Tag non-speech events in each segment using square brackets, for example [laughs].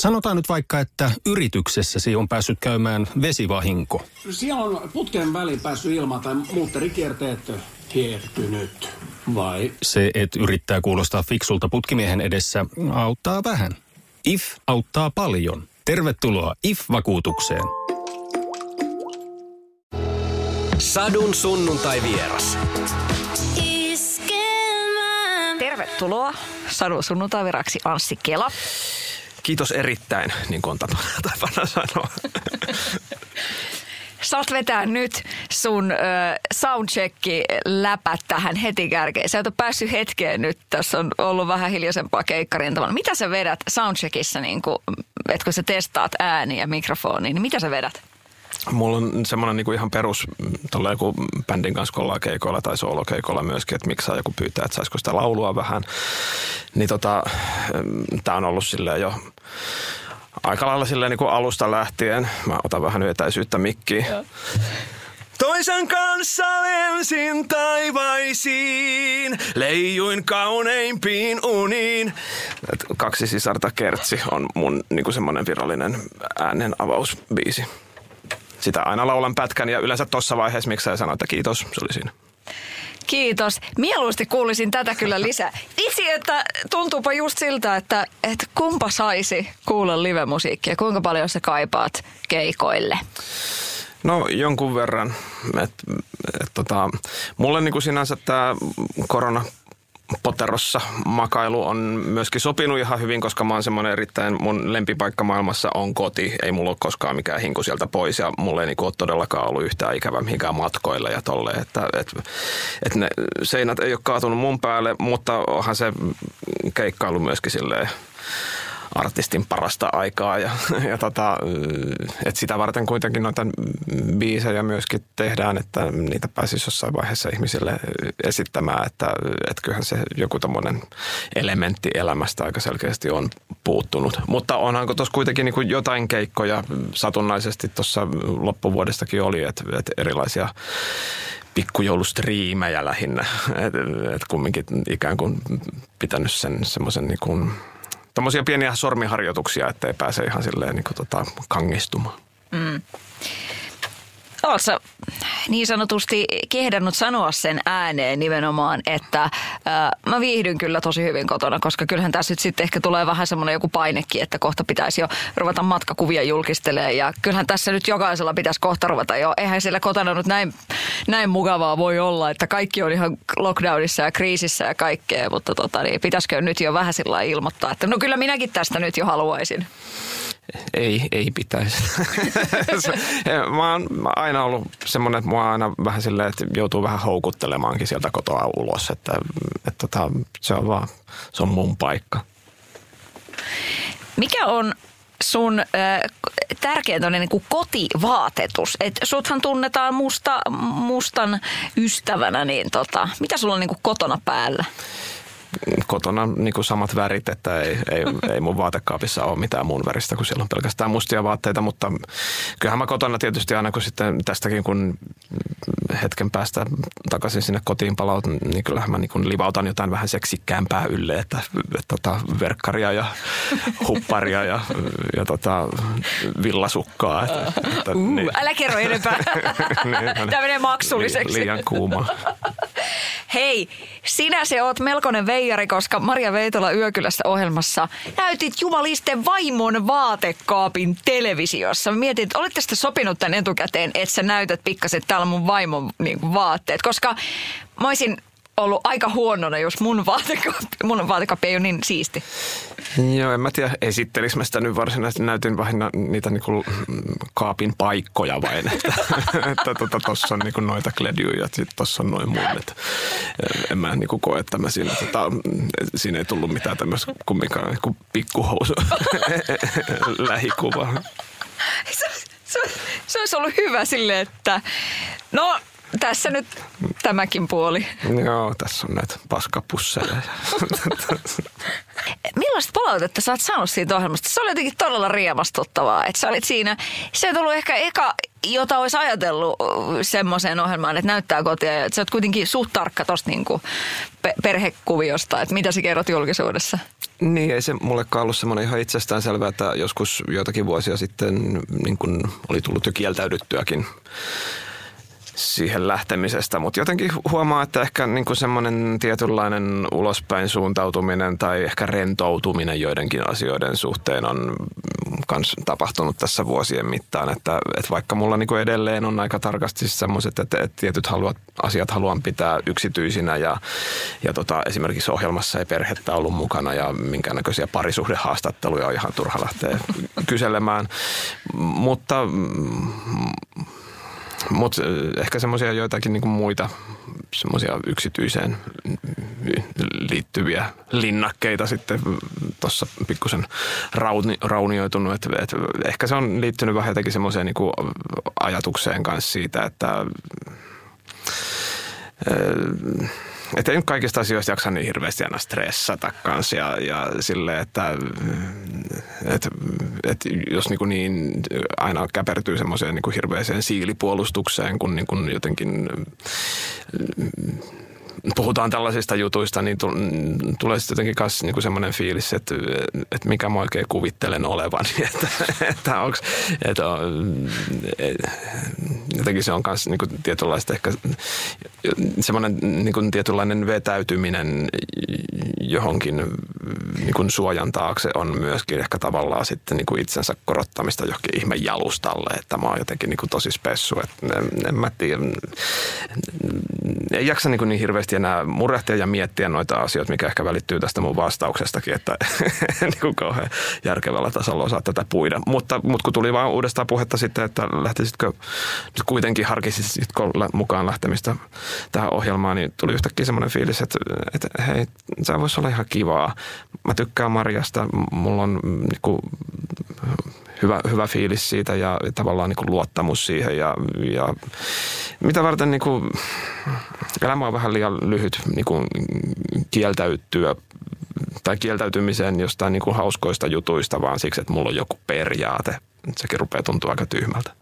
Sanotaan nyt vaikka, että yrityksessäsi on päässyt käymään vesivahinko. Siellä on putken väliin päässyt ilma tai muutterikierteet hiertynyt, vai? Se, että yrittää kuulostaa fiksulta putkimiehen edessä, auttaa vähän. IF auttaa paljon. Tervetuloa IF-vakuutukseen. Sadun sunnuntai vieras. Tervetuloa Sadun sunnuntaiviraksi Anssi Kela. Kiitos erittäin, niin kuin on tapana [laughs] sanoa. Saat vetää nyt sun soundchecki läpät tähän heti kärkeen. Sä et ole päässyt hetkeen nyt. Tässä on ollut vähän hiljaisempaa keikkarintamalla. Mitä sä vedät soundcheckissa, niin kun, että kun sä testaat ääniä ja mikrofoniin, niin mitä sä vedät? Mulla on semmoinen niinku ihan perus, tuolla joku bändin kanssa kun ollaan keikoilla tai soolokeikoilla myöskin, että miksi joku pyytää, että saisiko sitä laulua vähän. Niin tota, tää on ollut silleen jo aika lailla silleen niin kuin alusta lähtien. Mä otan vähän etäisyyttä mikkiin. Toisen kanssa lensin taivaisiin, leijuin kauneimpiin uniin. Kaksi sisarta kertsi on mun niinku semmoinen virallinen äänen avausbiisi. Sitä aina laulan pätkän ja yleensä tuossa vaiheessa, miksi sä sanoit, että kiitos, se oli siinä. Kiitos. Mieluusti kuulisin tätä kyllä lisää. Vitsi, että tuntuupa just siltä, että, että kumpa saisi kuulla livemusiikkia. Kuinka paljon sä kaipaat keikoille? No jonkun verran. Et, et, tota, mulle niin kuin sinänsä tämä korona poterossa makailu on myöskin sopinut ihan hyvin, koska mä oon semmoinen erittäin, mun lempipaikka maailmassa on koti. Ei mulla ole koskaan mikään hinku sieltä pois ja mulla ei niinku ole todellakaan ollut yhtään ikävä mihinkään matkoille ja tolleen. Että et, et ne seinät ei ole kaatunut mun päälle, mutta onhan se keikkailu myöskin silleen artistin parasta aikaa ja, [laughs] ja tota, et sitä varten kuitenkin noita biisejä myöskin tehdään, että niitä pääsisi jossain vaiheessa ihmisille esittämään, että et kyllähän se joku tämmöinen elementti elämästä aika selkeästi on puuttunut. Mutta onhan tuossa kuitenkin niin kuin jotain keikkoja satunnaisesti tuossa loppuvuodestakin oli, että et erilaisia pikkujoulustriimejä lähinnä. Että et kumminkin ikään kuin pitänyt sen semmoisen niin Tämmöisiä pieniä sormiharjoituksia, ettei pääse ihan silleen niin kuin, tota, kangistumaan. Mm. Oletko niin sanotusti kehdannut sanoa sen ääneen nimenomaan, että ää, mä viihdyn kyllä tosi hyvin kotona, koska kyllähän tässä sitten ehkä tulee vähän semmoinen joku painekin, että kohta pitäisi jo ruveta matkakuvia julkistelemaan ja kyllähän tässä nyt jokaisella pitäisi kohta ruveta jo. Eihän siellä kotona nyt näin, näin mukavaa voi olla, että kaikki on ihan lockdownissa ja kriisissä ja kaikkea, mutta tota, niin pitäisikö nyt jo vähän sillä ilmoittaa, että no kyllä minäkin tästä nyt jo haluaisin ei, ei pitäisi. [laughs] mä oon aina ollut semmoinen, että mua aina vähän silleen, että joutuu vähän houkuttelemaankin sieltä kotoa ulos, että, että, että se on vaan, se on mun paikka. Mikä on sun äh, tärkeä niin kuin kotivaatetus? Et suthan tunnetaan musta, mustan ystävänä, niin tota, mitä sulla on niin kuin kotona päällä? Kotona niin kuin samat värit, että ei, ei, ei mun vaatekaapissa ole mitään muun väristä, kun siellä on pelkästään mustia vaatteita, mutta kyllähän mä kotona tietysti aina kun sitten tästäkin kun hetken päästä takaisin sinne kotiin palaut, niin kyllähän mä niin kuin livautan jotain vähän seksikkäämpää ylle, että, että tota, verkkaria ja hupparia ja, ja tota, villasukkaa. Että, että, uh, niin. Älä kerro enempää. [laughs] niin, Tämä menee maksulliseksi. Li, liian kuuma. Hei, sinä se oot melkoinen veijari, koska Maria Veitola Yökylässä ohjelmassa näytit jumalisten vaimon vaatekaapin televisiossa. Mietin, että olette sitten sopinut tämän etukäteen, että sä näytät pikkasen täällä mun vaimon niin vaatteet, koska mä olisin ollut aika huonona, jos mun vaatekaappi, mun vaatekaappi ei ole niin siisti. Joo, en mä tiedä, esittelis mä sitä nyt varsinaisesti. Näytin vähän niitä niinku kaapin paikkoja vain, että, [laughs] että tota, tossa on niinku noita kledjuja ja sitten tossa on noin muun. Että en mä niinku koe, että mä siinä, tota, siinä ei tullut mitään tämmöistä kumminkaan niinku pikkuhousu [laughs] lähikuva. Se, se, se olisi ollut hyvä sille, että no tässä nyt tämäkin puoli. Joo, tässä on näitä paskapusseja. [laughs] Millaista palautetta sä oot saanut siitä ohjelmasta? Se oli jotenkin todella riemastuttavaa, että sä olit siinä. Se on ollut ehkä eka, jota olisi ajatellut semmoiseen ohjelmaan, että näyttää kotia. Ja sä oot kuitenkin suht tarkka tosta niinku perhekuviosta, että mitä sä kerrot julkisuudessa? Niin, ei se mullekaan ollut semmoinen ihan itsestään selvää, että joskus joitakin vuosia sitten niin kun oli tullut jo kieltäydyttyäkin siihen lähtemisestä, mutta jotenkin huomaa, että ehkä niin kuin semmoinen tietynlainen ulospäin suuntautuminen tai ehkä rentoutuminen joidenkin asioiden suhteen on kans tapahtunut tässä vuosien mittaan, että, että vaikka mulla niin kuin edelleen on aika tarkasti semmoiset, että, että tietyt haluat, asiat haluan pitää yksityisinä ja, ja tota, esimerkiksi ohjelmassa ei perhettä ollut mukana ja minkäännäköisiä parisuhdehaastatteluja on ihan turha lähteä kyselemään, mutta mutta ehkä semmoisia joitakin niinku muita semmoisia yksityiseen liittyviä linnakkeita sitten tuossa pikkusen rauni, raunioitunut. Et, et ehkä se on liittynyt vähän jotenkin semmoiseen niinku ajatukseen kanssa siitä, että [laughs] että ei nyt kaikista asioista jaksa niin hirveästi aina stressata kanssa ja, ja sille, että et, et jos niin, niin aina käpertyy semmoiseen niin hirveäseen siilipuolustukseen, kun niin kuin jotenkin puhutaan tällaisista jutuista, niin tulee sitten jotenkin myös niinku semmoinen fiilis, että, että mikä mä oikein kuvittelen olevan. [laughs] Että, että onks, että jotenkin se on myös niinku tietynlaista ehkä semmoinen niinku tietynlainen vetäytyminen johonkin niinku suojan taakse on myöskin ehkä tavallaan sitten niinku itsensä korottamista johonkin ihme jalustalle, että mä oon jotenkin niinku tosi spessu. Että en, en mä tiedä, ei jaksa niinku niin hirveästi hirveästi enää murehtia ja miettiä noita asioita, mikä ehkä välittyy tästä mun vastauksestakin, että [laughs] niin kauhean järkevällä tasolla osaa tätä puida. Mutta, mutta kun tuli vaan uudestaan puhetta sitten, että lähtisitkö kuitenkin harkisitko mukaan lähtemistä tähän ohjelmaan, niin tuli yhtäkkiä semmoinen fiilis, että, että hei, se voisi olla ihan kivaa. Mä tykkään Marjasta, mulla on niin kuin, hyvä, hyvä fiilis siitä ja tavallaan niin kuin luottamus siihen ja, ja mitä varten niin kuin, elämä on vähän liian lyhyt niin kuin kieltäytyä tai kieltäytymiseen jostain niin kuin hauskoista jutuista, vaan siksi, että mulla on joku periaate. Sekin rupeaa tuntua aika tyhmältä.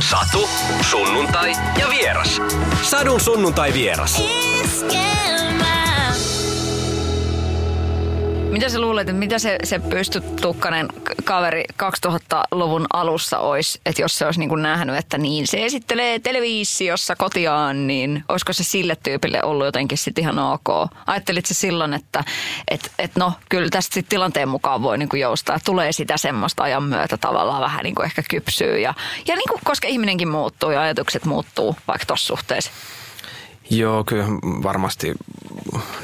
Satu, sunnuntai ja vieras. Sadun sunnuntai vieras. Mitä sä luulet, että mitä se, se pystytukkainen kaveri 2000-luvun alussa olisi, että jos se olisi niin nähnyt, että niin se esittelee televisiossa kotiaan, niin olisiko se sille tyypille ollut jotenkin sitten ihan ok? Ajattelit se silloin, että et, et no kyllä tästä sitten tilanteen mukaan voi niin joustaa. Tulee sitä semmoista ajan myötä tavallaan vähän niin ehkä kypsyy ja, ja niin kuin, koska ihminenkin muuttuu ja ajatukset muuttuu vaikka tuossa suhteessa. Joo, kyllä varmasti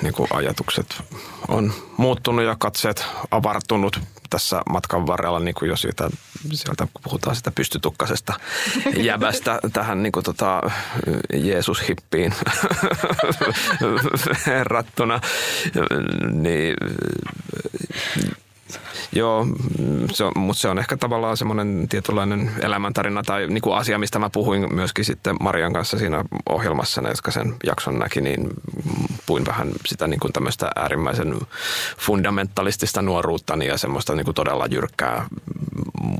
niin kuin ajatukset on muuttunut ja katseet avartunut tässä matkan varrella, niin kuin jos siitä, sieltä puhutaan sitä pystytukkasesta [laughs] jäbästä tähän niin kuin tota, Jeesus-hippiin [laughs] verrattuna, niin Joo, se on, mutta se on ehkä tavallaan semmoinen tietynlainen elämäntarina tai niin kuin asia, mistä mä puhuin myöskin sitten Marian kanssa siinä ohjelmassa, jotka sen jakson näki, niin puhuin vähän sitä niin kuin tämmöistä äärimmäisen fundamentalistista nuoruuttani ja semmoista niin kuin todella jyrkkää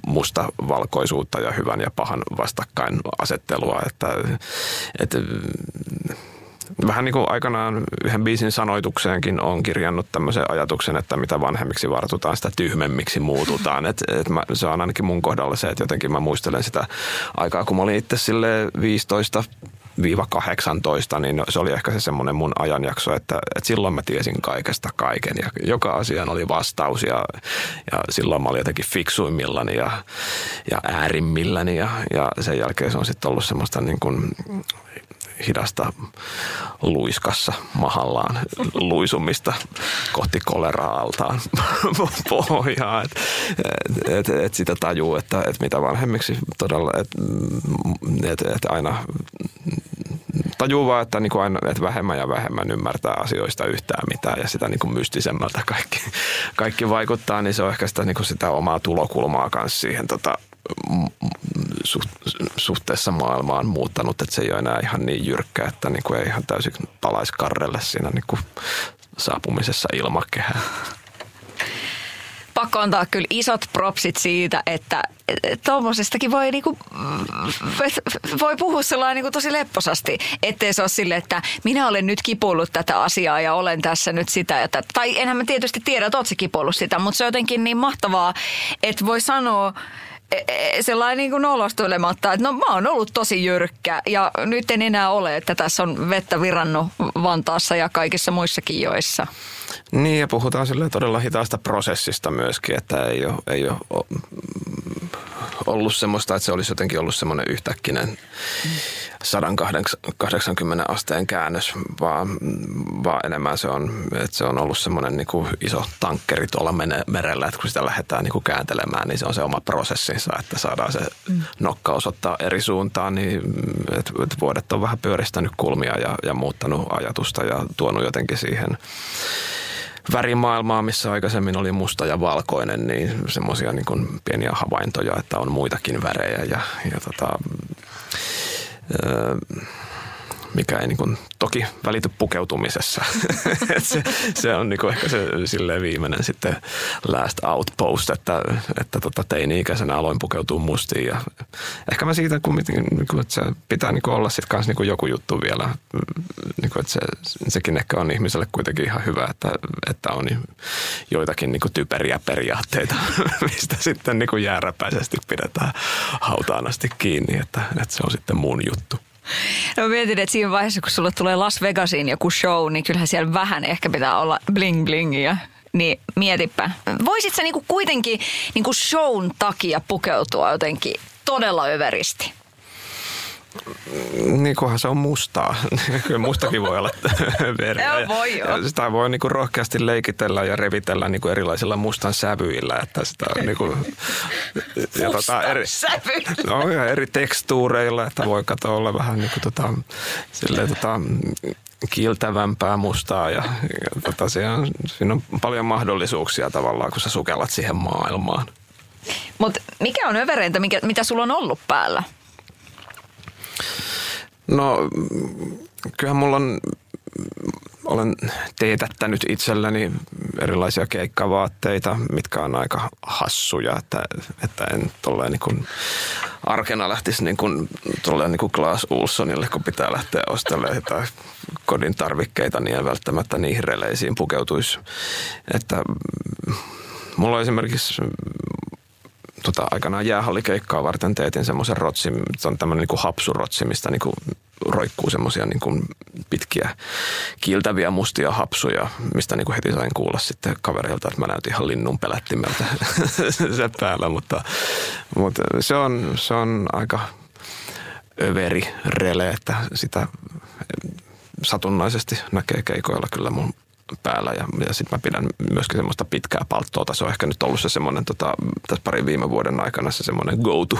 mustavalkoisuutta ja hyvän ja pahan vastakkainasettelua, että, että vähän niin kuin aikanaan yhden biisin sanoitukseenkin on kirjannut tämmöisen ajatuksen, että mitä vanhemmiksi vartutaan, sitä tyhmemmiksi muututaan. Et, et mä, se on ainakin mun kohdalla se, että jotenkin mä muistelen sitä aikaa, kun mä olin itse sille 15 18, niin se oli ehkä se semmoinen mun ajanjakso, että, että silloin mä tiesin kaikesta kaiken ja joka asiaan oli vastaus ja, ja silloin mä olin jotenkin fiksuimmillani ja, ja äärimmilläni ja, ja sen jälkeen se on sitten ollut semmoista niin kuin hidasta luiskassa mahallaan luisumista kohti koleraaltaan [laughs] pohjaa. Että et, et, et sitä tajuu, että et mitä vanhemmiksi todella, että et, et aina tajuu vaan, että, niin kuin aina, että vähemmän ja vähemmän ymmärtää asioista yhtään mitään ja sitä niin kuin mystisemmältä kaikki, kaikki vaikuttaa, niin se on ehkä sitä, niin kuin sitä omaa tulokulmaa kanssa siihen tota, suhteessa maailmaan muuttanut, että se ei ole enää ihan niin jyrkkä, että niin kuin ei ihan täysin palaisi karrelle siinä niin kuin saapumisessa ilmakehään pakko antaa kyllä isot propsit siitä, että tuommoisestakin voi, niinku, voi puhua sellainen niinku tosi lepposasti, ettei se ole sille, että minä olen nyt kipuillut tätä asiaa ja olen tässä nyt sitä ja tätä. Tai enhän mä tietysti tiedä, että oot kipuillut sitä, mutta se on jotenkin niin mahtavaa, että voi sanoa, sellainen niin kuin nolostelematta, että no mä oon ollut tosi jyrkkä ja nyt en enää ole, että tässä on vettä virannut Vantaassa ja kaikissa muissakin joissa. Niin ja puhutaan todella hitaasta prosessista myöskin, että ei ole, ei ole ollut semmoista, että se olisi jotenkin ollut semmoinen yhtäkkinen 180 asteen käännös, vaan, vaan enemmän se on, että se on ollut semmoinen niin kuin iso tankkeri tuolla merellä, että kun sitä lähdetään niin kuin kääntelemään, niin se on se oma prosessinsa, että saadaan se mm. nokka osoittaa eri suuntaan, niin että, että vuodet on vähän pyöristänyt kulmia ja, ja muuttanut ajatusta ja tuonut jotenkin siihen värimaailmaa, missä aikaisemmin oli musta ja valkoinen, niin semmoisia niin pieniä havaintoja, että on muitakin värejä ja, ja tota, öö, mikä ei niin kuin, toki välity pukeutumisessa. [laughs] se, se on niin kuin ehkä se silleen viimeinen sitten last outpost, että, että tota, teini-ikäisenä aloin pukeutua mustiin. Ja ehkä mä siitä kumminkin, niin kuin, että se pitää niin kuin olla sitten kanssa niin kuin joku juttu vielä. Niin kuin, että se, sekin ehkä on ihmiselle kuitenkin ihan hyvä, että, että on joitakin niin kuin typeriä periaatteita, [laughs] mistä sitten niin kuin jääräpäisesti pidetään hautaan asti kiinni, että, että se on sitten mun juttu. [laughs] No mietin, että siinä vaiheessa, kun sulle tulee Las Vegasiin joku show, niin kyllähän siellä vähän ehkä pitää olla bling blingiä. Niin mietipä. Voisit sä niinku kuitenkin niinku shown takia pukeutua jotenkin todella överisti? Niin kunhan se on mustaa. [laughs] Kyllä mustakin voi olla [laughs] veriä. Joo, voi joo. Sitä voi niinku rohkeasti leikitellä ja revitellä niinku erilaisilla mustan sävyillä. Että sitä on niinku, [laughs] ja tota, eri? No, ja eri tekstuureilla, että voi katsoa olla vähän niinku tota, silleen, tota, kiiltävämpää mustaa ja, ja tota, siinä, on, siinä on paljon mahdollisuuksia tavallaan, kun sä sukellat siihen maailmaan. Mutta mikä on övereintä, mikä, mitä sulla on ollut päällä? No kyllähän mulla on, olen teetättänyt itselläni erilaisia keikkavaatteita, mitkä on aika hassuja, että, että en tolleen niin kuin arkena lähtisi niin kuin, tolleen niin kuin Klaas Ulssonille, kun pitää lähteä ostelemaan jotain kodin tarvikkeita, niin en välttämättä niihin releisiin pukeutuisi. Että mulla on esimerkiksi tota, aikanaan jäähallikeikkaa varten teetin semmoisen rotsin, se on tämmöinen niin hapsurotsi, mistä niin kuin roikkuu semmoisia niin pitkiä kiiltäviä mustia hapsuja, mistä niin kuin heti sain kuulla sitten kavereilta, että mä näytin ihan linnun pelättimeltä [laughs] se päällä, mutta, mutta se, on, se on aika överi rele, että sitä satunnaisesti näkee keikoilla kyllä mun päällä ja, ja sitten mä pidän myöskin semmoista pitkää palttoota. Se on ehkä nyt ollut se semmoinen tota, tässä parin viime vuoden aikana se semmoinen go-to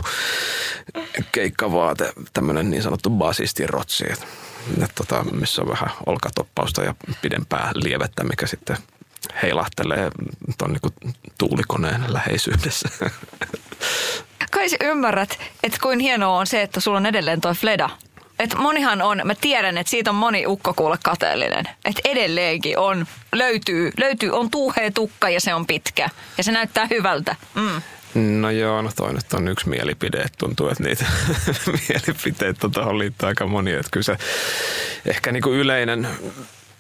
keikkavaate, tämmöinen niin sanottu basistirotsi, et, et, tota, missä on vähän olkatoppausta ja pidempää lievettä, mikä sitten heilahtelee tuon niin tuulikoneen läheisyydessä. Kai ymmärrät, että kuin hienoa on se, että sulla on edelleen toi Fleda et monihan on, mä tiedän, että siitä on moni ukko kuule kateellinen. Että edelleenkin on, löytyy, löytyy, on tuuhea tukka ja se on pitkä. Ja se näyttää hyvältä. Mm. No joo, no toi nyt on yksi mielipide, että tuntuu, että niitä [laughs] mielipiteitä tuohon liittyy aika moni. Että kyllä se ehkä niin kuin yleinen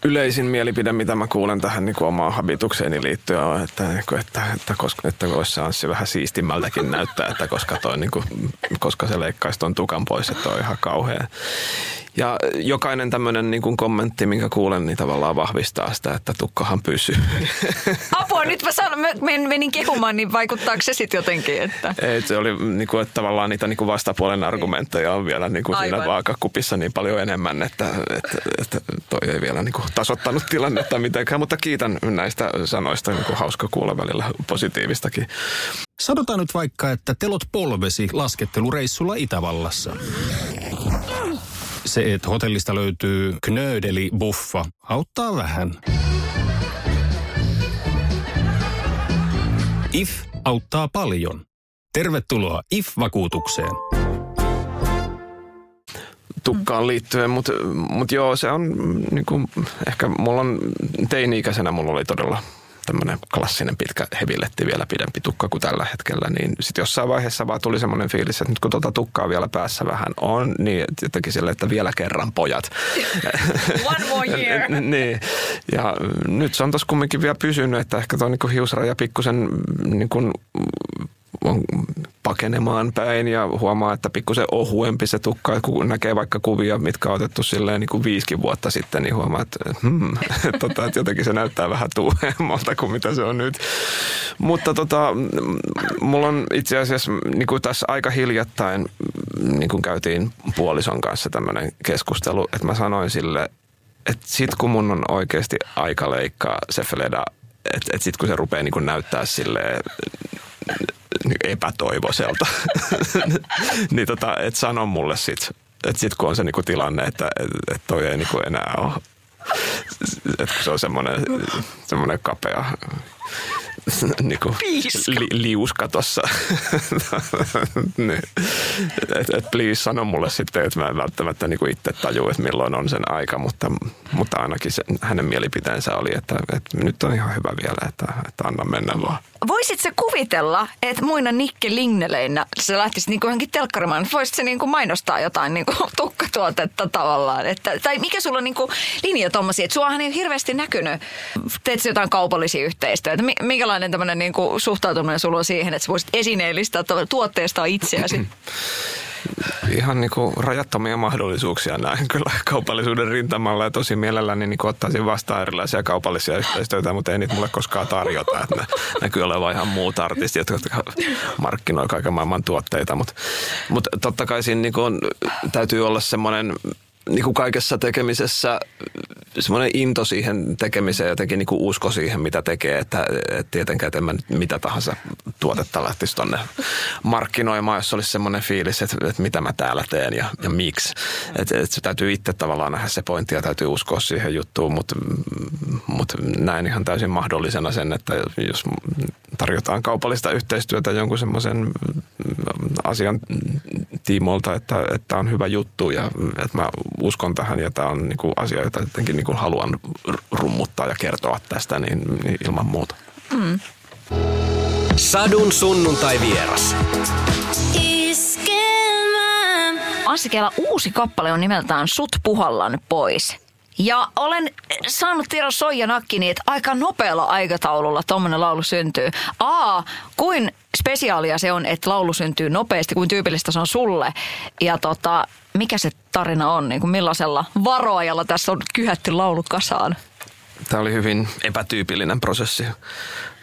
yleisin mielipide, mitä mä kuulen tähän niin kuin omaan habitukseeni liittyen on, että, että, niinku, että, että, koska, että voisi se vähän siistimmältäkin näyttää, että koska, toi, niin kuin, koska se leikkaisi tuon tukan pois, että on ihan kauhea. Ja jokainen tämmöinen niin kuin kommentti, minkä kuulen, niin tavallaan vahvistaa sitä, että tukkahan pysyy. [laughs] Apua, nyt mä sanon, mä menin kehumaan, niin vaikuttaako se sitten jotenkin? Että... Ei, se oli niin kuin, että tavallaan niitä niin kuin vastapuolen argumentteja on vielä niin kuin siinä vaakakupissa niin paljon enemmän, että, että, että toi ei vielä niin kuin tasoittanut tilannetta mitenkään. Mutta kiitän näistä sanoista, niin kuin hauska kuulla välillä positiivistakin. Sanotaan nyt vaikka, että telot polvesi laskettelureissulla Itävallassa. Se, että hotellista löytyy knöydeli buffa, auttaa vähän. IF auttaa paljon. Tervetuloa IF-vakuutukseen. Tukkaan liittyen, mutta mut joo, se on niin kuin, ehkä mulla on teini-ikäisenä mulla oli todella tämmöinen klassinen pitkä heviletti, vielä pidempi tukka kuin tällä hetkellä, niin sitten jossain vaiheessa vaan tuli semmoinen fiilis, että nyt kun tuota tukkaa vielä päässä vähän on, niin jotenkin sille, että vielä kerran pojat. [laughs] One more year. [laughs] niin, ja nyt se on tuossa kumminkin vielä pysynyt, että ehkä tuo niin hiusraja pikkusen niin on pakenemaan päin ja huomaa, että pikkusen ohuempi se tukka, kun näkee vaikka kuvia, mitkä on otettu silleen niin kuin viisikin vuotta sitten, niin huomaa, että, hmm, että, [laughs] tota, että jotenkin se näyttää vähän tuuheemmalta kuin mitä se on nyt. Mutta tota, mulla on itse asiassa niin kuin tässä aika hiljattain, niin kuin käytiin puolison kanssa tämmöinen keskustelu, että mä sanoin sille, että sit kun mun on oikeasti aika leikkaa se Fleda, että et sit kun se rupeaa niin kuin näyttää silleen epätoivoiselta, [laughs] niin tota, et sano mulle sit, että sit kun on se niinku tilanne, että et, et toi ei niinku enää ole, että se on semmoinen, semmoinen kapea [laughs] niinku, li, liuska tossa. [laughs] niin. et, et please sano mulle sitten, että mä en välttämättä niinku itse taju, että milloin on sen aika, mutta, mutta ainakin se, hänen mielipiteensä oli, että, että nyt on ihan hyvä vielä, että, että anna mennä vaan. Voisit se kuvitella, että muina Nikke Lingneleinä se lähtisi niinku johonkin telkkarimaan, voisit se niinku mainostaa jotain niinku [laughs] tukkatuotetta tavallaan, että, tai mikä sulla on niinku linja tommosia, että suahan ei hirveästi näkynyt, teet jotain kaupallisia yhteistyötä, minkälainen tämmöinen niinku suhtautuminen sulla on siihen, että sä voisit esineellistää tuotteesta itseäsi? [clears throat] ihan niin kuin rajattomia mahdollisuuksia näin kyllä kaupallisuuden rintamalla ja tosi mielelläni niin ottaisin vastaan erilaisia kaupallisia yhteistyötä, mutta ei niitä mulle koskaan tarjota. Että ne näkyy olevan ihan muut artistit, jotka markkinoi kaiken maailman tuotteita, mutta, mutta totta kai siinä niin kuin täytyy olla semmoinen niin kuin kaikessa tekemisessä semmoinen into siihen tekemiseen, jotenkin niin kuin usko siihen, mitä tekee, että, että tietenkään että en mä nyt mitä tahansa tuotetta lähtisi tonne markkinoimaan, jos olisi semmoinen fiilis, että, että mitä mä täällä teen ja, ja miksi. Että, että se täytyy itse tavallaan nähdä se pointti ja täytyy uskoa siihen juttuun, mutta, mutta näin ihan täysin mahdollisena sen, että jos tarjotaan kaupallista yhteistyötä jonkun semmoisen asian tiimoilta, että, että on hyvä juttu ja että mä uskon tähän ja tämä on niin kuin asia, jota jotenkin niin kuin haluan rummuttaa ja kertoa tästä, niin, niin ilman muuta. Mm. Sadun sunnuntai vieras. Anssi uusi kappale on nimeltään Sut puhallan pois. Ja olen saanut tiedon Soija Nakkini, että aika nopealla aikataululla tuommoinen laulu syntyy. A, kuin spesiaalia se on, että laulu syntyy nopeasti, kuin tyypillistä se on sulle. Ja tota, mikä se tarina on, niin kuin millaisella varoajalla tässä on kyhätty laulu kasaan? Tämä oli hyvin epätyypillinen prosessi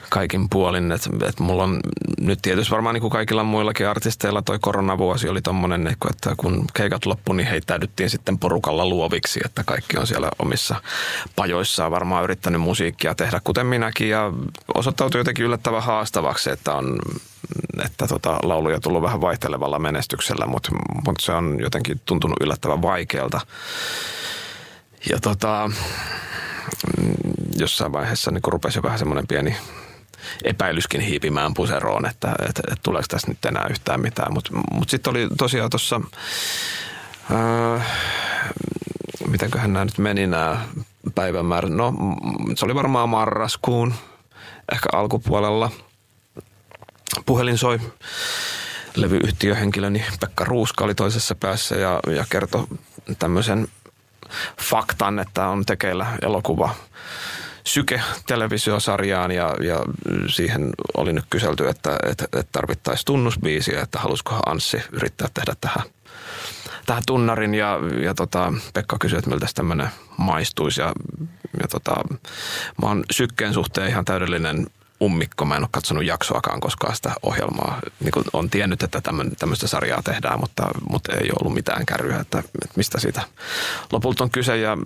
kaikin puolin. Että et mulla on nyt tietysti varmaan niin kuin kaikilla muillakin artisteilla toi koronavuosi oli tommonen, niin että kun keikat loppu, niin heittäydyttiin sitten porukalla luoviksi, että kaikki on siellä omissa pajoissaan varmaan yrittänyt musiikkia tehdä, kuten minäkin. Ja osoittautui jotenkin yllättävän haastavaksi, että on että tota, lauluja tullut vähän vaihtelevalla menestyksellä, mutta, mutta se on jotenkin tuntunut yllättävän vaikealta. Ja tota, jossain vaiheessa niin rupesi jo vähän semmoinen pieni epäilyskin hiipimään puseroon, että, että, että tuleeko tässä nyt enää yhtään mitään. Mutta mut, sitten oli tosiaan tuossa, äh, mitenköhän nämä nyt meni nämä päivämäärät. No se oli varmaan marraskuun, ehkä alkupuolella. Puhelin soi levyyhtiöhenkilöni Pekka Ruuska oli toisessa päässä ja, ja kertoi tämmöisen faktan, että on tekeillä elokuva Syke-televisiosarjaan ja, ja siihen oli nyt kyselty, että, että, että tarvittaisiin tunnusbiisiä, että halusiko Anssi yrittää tehdä tähän, tähän tunnarin ja, ja tota, Pekka kysyi, että miltä tämmöinen maistuisi ja, ja tota, mä oon Sykkeen suhteen ihan täydellinen ummikko. Mä en ole katsonut jaksoakaan koskaan sitä ohjelmaa. Niin kuin on tiennyt, että tämmöistä sarjaa tehdään, mutta, mutta ei ollut mitään kärryä, että, että mistä siitä lopulta on kyse. Ja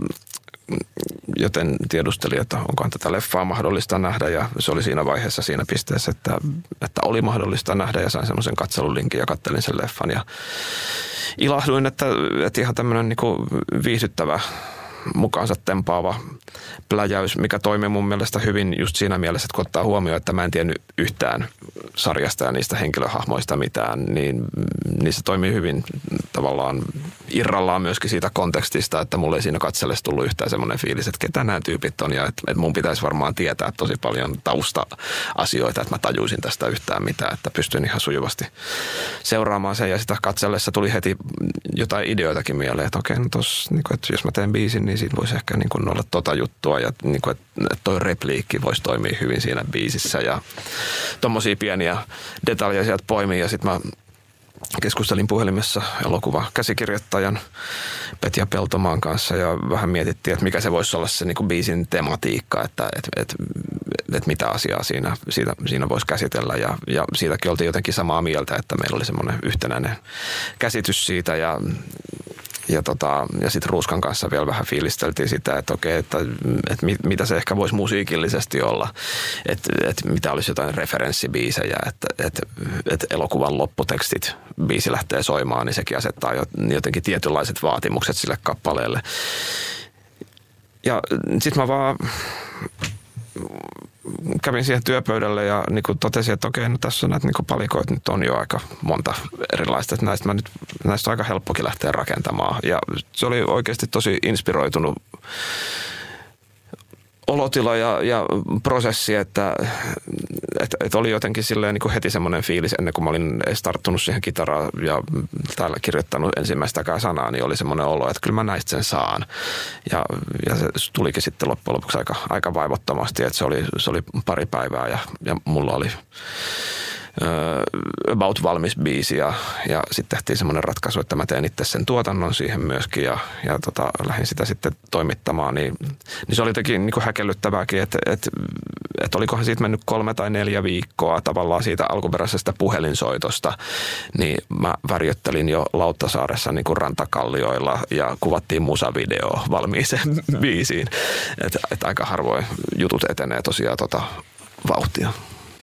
joten tiedustelin, että onkohan tätä leffaa mahdollista nähdä ja se oli siinä vaiheessa siinä pisteessä, että, että oli mahdollista nähdä ja sain semmoisen katselulinkin ja kattelin sen leffan ja ilahduin, että, että ihan tämmöinen niin viihdyttävä mukaansa tempaava pläjäys, mikä toimii mun mielestä hyvin just siinä mielessä, että kun ottaa huomioon, että mä en tiennyt yhtään sarjasta ja niistä henkilöhahmoista mitään, niin, niin se toimii hyvin tavallaan irrallaan myöskin siitä kontekstista, että mulle ei siinä katsellessa tullut yhtään semmoinen fiilis, että ketä nämä tyypit on ja että, että mun pitäisi varmaan tietää tosi paljon tausta-asioita, että mä tajuisin tästä yhtään mitään, että pystyn ihan sujuvasti seuraamaan sen. Ja sitä katsellessa tuli heti jotain ideoitakin mieleen, että okei, no tos, niin kuin, että jos mä teen biisin, niin siinä voisi ehkä niin kuin olla tota juttua ja niin kuin, että toi repliikki voisi toimia hyvin siinä biisissä ja tommosia pieniä detaljeja sieltä poimii. Ja sitten mä keskustelin puhelimessa elokuva käsikirjoittajan Petja Peltomaan kanssa ja vähän mietittiin, että mikä se voisi olla se niin kuin biisin tematiikka, että, että, että, että mitä asiaa siinä, siinä, siinä voisi käsitellä. Ja, ja siitäkin oltiin jotenkin samaa mieltä, että meillä oli semmoinen yhtenäinen käsitys siitä ja ja, tota, ja sitten Ruuskan kanssa vielä vähän fiilisteltiin sitä, että okei, että, että mit, mitä se ehkä voisi musiikillisesti olla, että, että mitä olisi jotain referenssibiisejä, että, että, että elokuvan lopputekstit, biisi lähtee soimaan, niin sekin asettaa jotenkin tietynlaiset vaatimukset sille kappaleelle. Ja sitten mä vaan kävin siihen työpöydälle ja niin kuin totesin, että okei, no tässä näitä niin palikoita nyt on jo aika monta erilaista, että näistä, mä nyt, näistä on aika helppokin lähteä rakentamaan. Ja se oli oikeasti tosi inspiroitunut olotila ja, ja prosessi, että, että, että oli jotenkin silleen niin kuin heti semmoinen fiilis ennen kuin mä olin tarttunut siihen kitaraan ja täällä kirjoittanut ensimmäistäkään sanaa, niin oli semmoinen olo, että kyllä mä näistä sen saan. Ja, ja se tulikin sitten loppujen lopuksi aika, aika vaivottomasti, että se oli, se oli pari päivää ja, ja mulla oli about valmis biisi ja, ja sitten tehtiin semmoinen ratkaisu, että mä teen itse sen tuotannon siihen myöskin ja, ja tota, lähdin sitä sitten toimittamaan, niin, niin se oli jotenkin niin kuin häkellyttävääkin, että, että, että olikohan siitä mennyt kolme tai neljä viikkoa tavallaan siitä alkuperäisestä puhelinsoitosta, niin mä värjöttelin jo Lauttasaaressa niin kuin rantakallioilla ja kuvattiin musavideo valmiiseen [laughs] biisiin, että, että aika harvoin jutut etenee tosiaan tota vauhtia.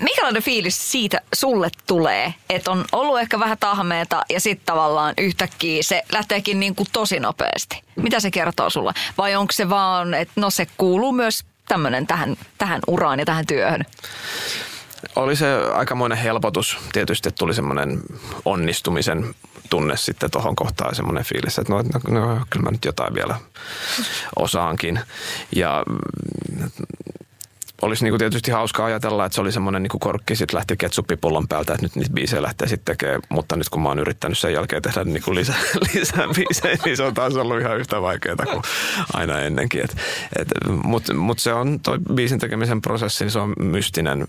Minkälainen fiilis siitä sulle tulee, että on ollut ehkä vähän tahmeeta ja sitten tavallaan yhtäkkiä se lähteekin niin kuin tosi nopeasti? Mitä se kertoo sulle? Vai onko se vaan, että no se kuuluu myös tämmöinen tähän, tähän uraan ja tähän työhön? Oli se aikamoinen helpotus. Tietysti tuli semmoinen onnistumisen tunne sitten tuohon kohtaan semmoinen fiilis, että no, no, no kyllä mä nyt jotain vielä osaankin. Ja olisi niin kuin tietysti hauskaa ajatella, että se oli semmoinen niin korkki, sitten lähti ketsuppipullon päältä, että nyt niitä biisejä lähtee sitten tekemään, mutta nyt kun mä oon yrittänyt sen jälkeen tehdä niin kuin lisää, [laughs] lisää biisejä, niin se on taas ollut ihan yhtä vaikeaa kuin aina ennenkin. Mutta mut se on, toi biisin tekemisen prosessi, niin se on mystinen.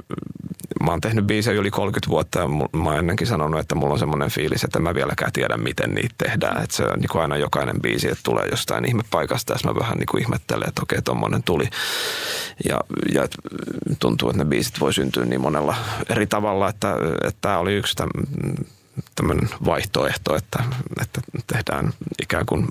Mä oon tehnyt biisejä yli 30 vuotta ja mä oon ennenkin sanonut, että mulla on semmoinen fiilis, että mä vieläkään tiedä, miten niitä tehdään. Että se on niin aina jokainen biisi, että tulee jostain ihmepaikasta ja mä vähän niin kuin ihmettelen, että okei, tommonen tuli. Ja, ja tuntuu, että ne biisit voi syntyä niin monella eri tavalla, että, että tämä oli yksi tämmöinen vaihtoehto, että, että tehdään ikään kuin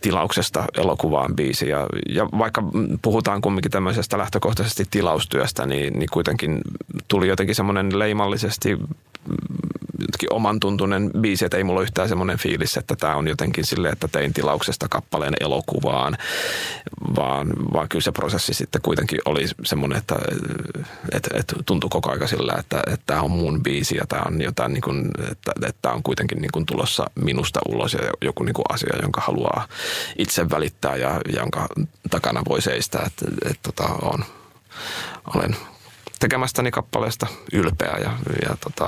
tilauksesta elokuvaan biisi. Ja, ja vaikka puhutaan kumminkin tämmöisestä lähtökohtaisesti tilaustyöstä, niin, niin kuitenkin tuli jotenkin semmoinen leimallisesti jotenkin oman tuntunen biisi, että ei mulla yhtään semmoinen fiilis, että tämä on jotenkin silleen, että tein tilauksesta kappaleen elokuvaan, vaan, vaan kyllä se prosessi sitten kuitenkin oli semmoinen, että, että, että tuntui koko aika sillä, että, että tämä on mun biisi ja tämä on jotain niin kuin, että, että tämä on kuitenkin niin kuin tulossa minusta ulos ja joku niin kuin asia, jonka haluaa itse välittää ja jonka takana voi seistä, että, että, että tota, on, olen tekemästäni kappaleesta ylpeä ja, ja tota,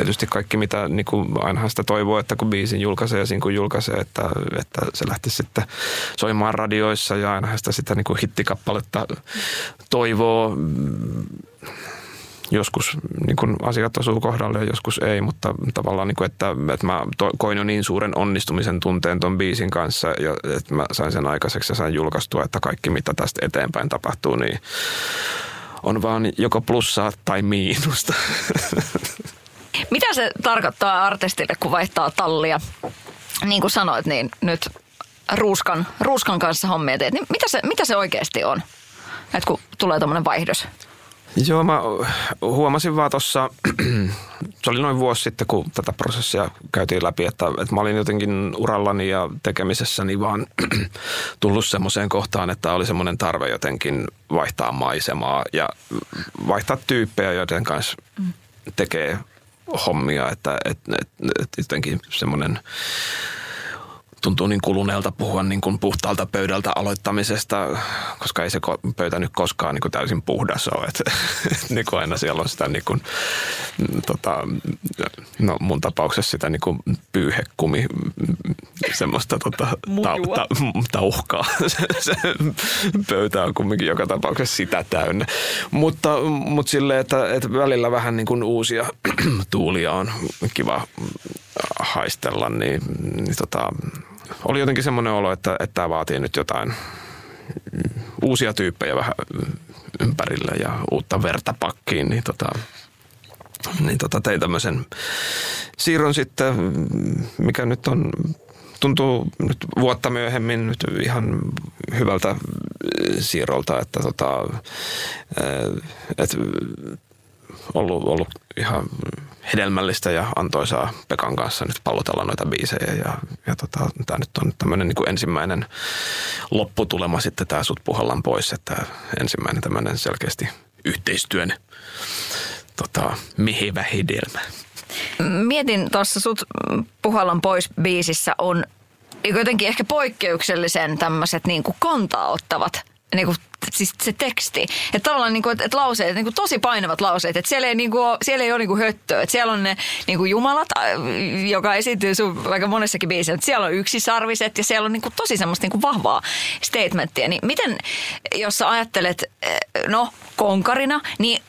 tietysti kaikki, mitä niin kuin ainahan sitä toivoo, että kun biisin julkaisee ja kun julkaisee, että, että se lähtisi sitten soimaan radioissa ja ainahan sitä, sitä niin kuin hittikappaletta toivoo. Joskus niin kuin asiat osuu kohdalle ja joskus ei, mutta tavallaan, niin kuin, että, että mä koin jo niin suuren onnistumisen tunteen ton biisin kanssa, ja, että mä sain sen aikaiseksi ja sain julkaistua, että kaikki mitä tästä eteenpäin tapahtuu, niin on vaan joko plussaa tai miinusta. [laughs] Mitä se tarkoittaa artistille, kun vaihtaa tallia? Niin kuin sanoit, niin nyt ruuskan, ruuskan kanssa hommia teet. Niin mitä, se, mitä se oikeasti on, että kun tulee tuommoinen vaihdos? Joo, mä huomasin vaan tuossa, [clears throat] se oli noin vuosi sitten, kun tätä prosessia käytiin läpi, että, että mä olin jotenkin urallani ja tekemisessäni vaan [clears throat] tullut semmoiseen kohtaan, että oli semmoinen tarve jotenkin vaihtaa maisemaa ja vaihtaa tyyppejä, joiden kanssa tekee hommia, että, että, että, että jotenkin semmoinen tuntuu niin kuluneelta puhua niin kuin puhtaalta pöydältä aloittamisesta, koska ei se pöytä nyt koskaan niin kuin täysin puhdas ole. Et, niin kuin aina siellä on sitä, niin kuin, tota, no mun tapauksessa sitä niin kuin pyyhekumi, semmoista tota, ta, ta, tauhkaa. Se, se pöytä on kumminkin joka tapauksessa sitä täynnä. Mutta, mutta silleen, että, että välillä vähän niin kuin uusia [clears throat] tuulia on kiva haistella, niin, niin tota, oli jotenkin semmoinen olo, että, että tämä vaatii nyt jotain uusia tyyppejä vähän ympärille ja uutta verta pakkiin, niin, tota, niin tota tein tämmöisen siirron sitten, mikä nyt on tuntuu nyt vuotta myöhemmin nyt ihan hyvältä siirrolta, että tota, et ollut, ollut ihan hedelmällistä ja antoisaa Pekan kanssa nyt pallotella noita biisejä. Ja, ja tota, tämä nyt on tämmöinen niin ensimmäinen lopputulema sitten tämä sut puhallan pois, että ensimmäinen tämmöinen selkeästi yhteistyön tota, mehevä hedelmä. Mietin tuossa sut puhallan pois biisissä on jotenkin ehkä poikkeuksellisen tämmöiset niin kantaa ottavat niin kuin, siis se teksti. Että tavallaan niin kuin, että, että lauseet, niin kuin tosi painavat lauseet. Että siellä ei, niin kuin, siellä ei ole niin kuin höttöä. Että siellä on ne niin kuin jumalat, joka esiintyy sun aika monessakin biisissä. Että siellä on yksisarviset ja siellä on niin kuin tosi semmoista niin kuin vahvaa statementtia. Niin miten, jos sä ajattelet, no konkarina, niin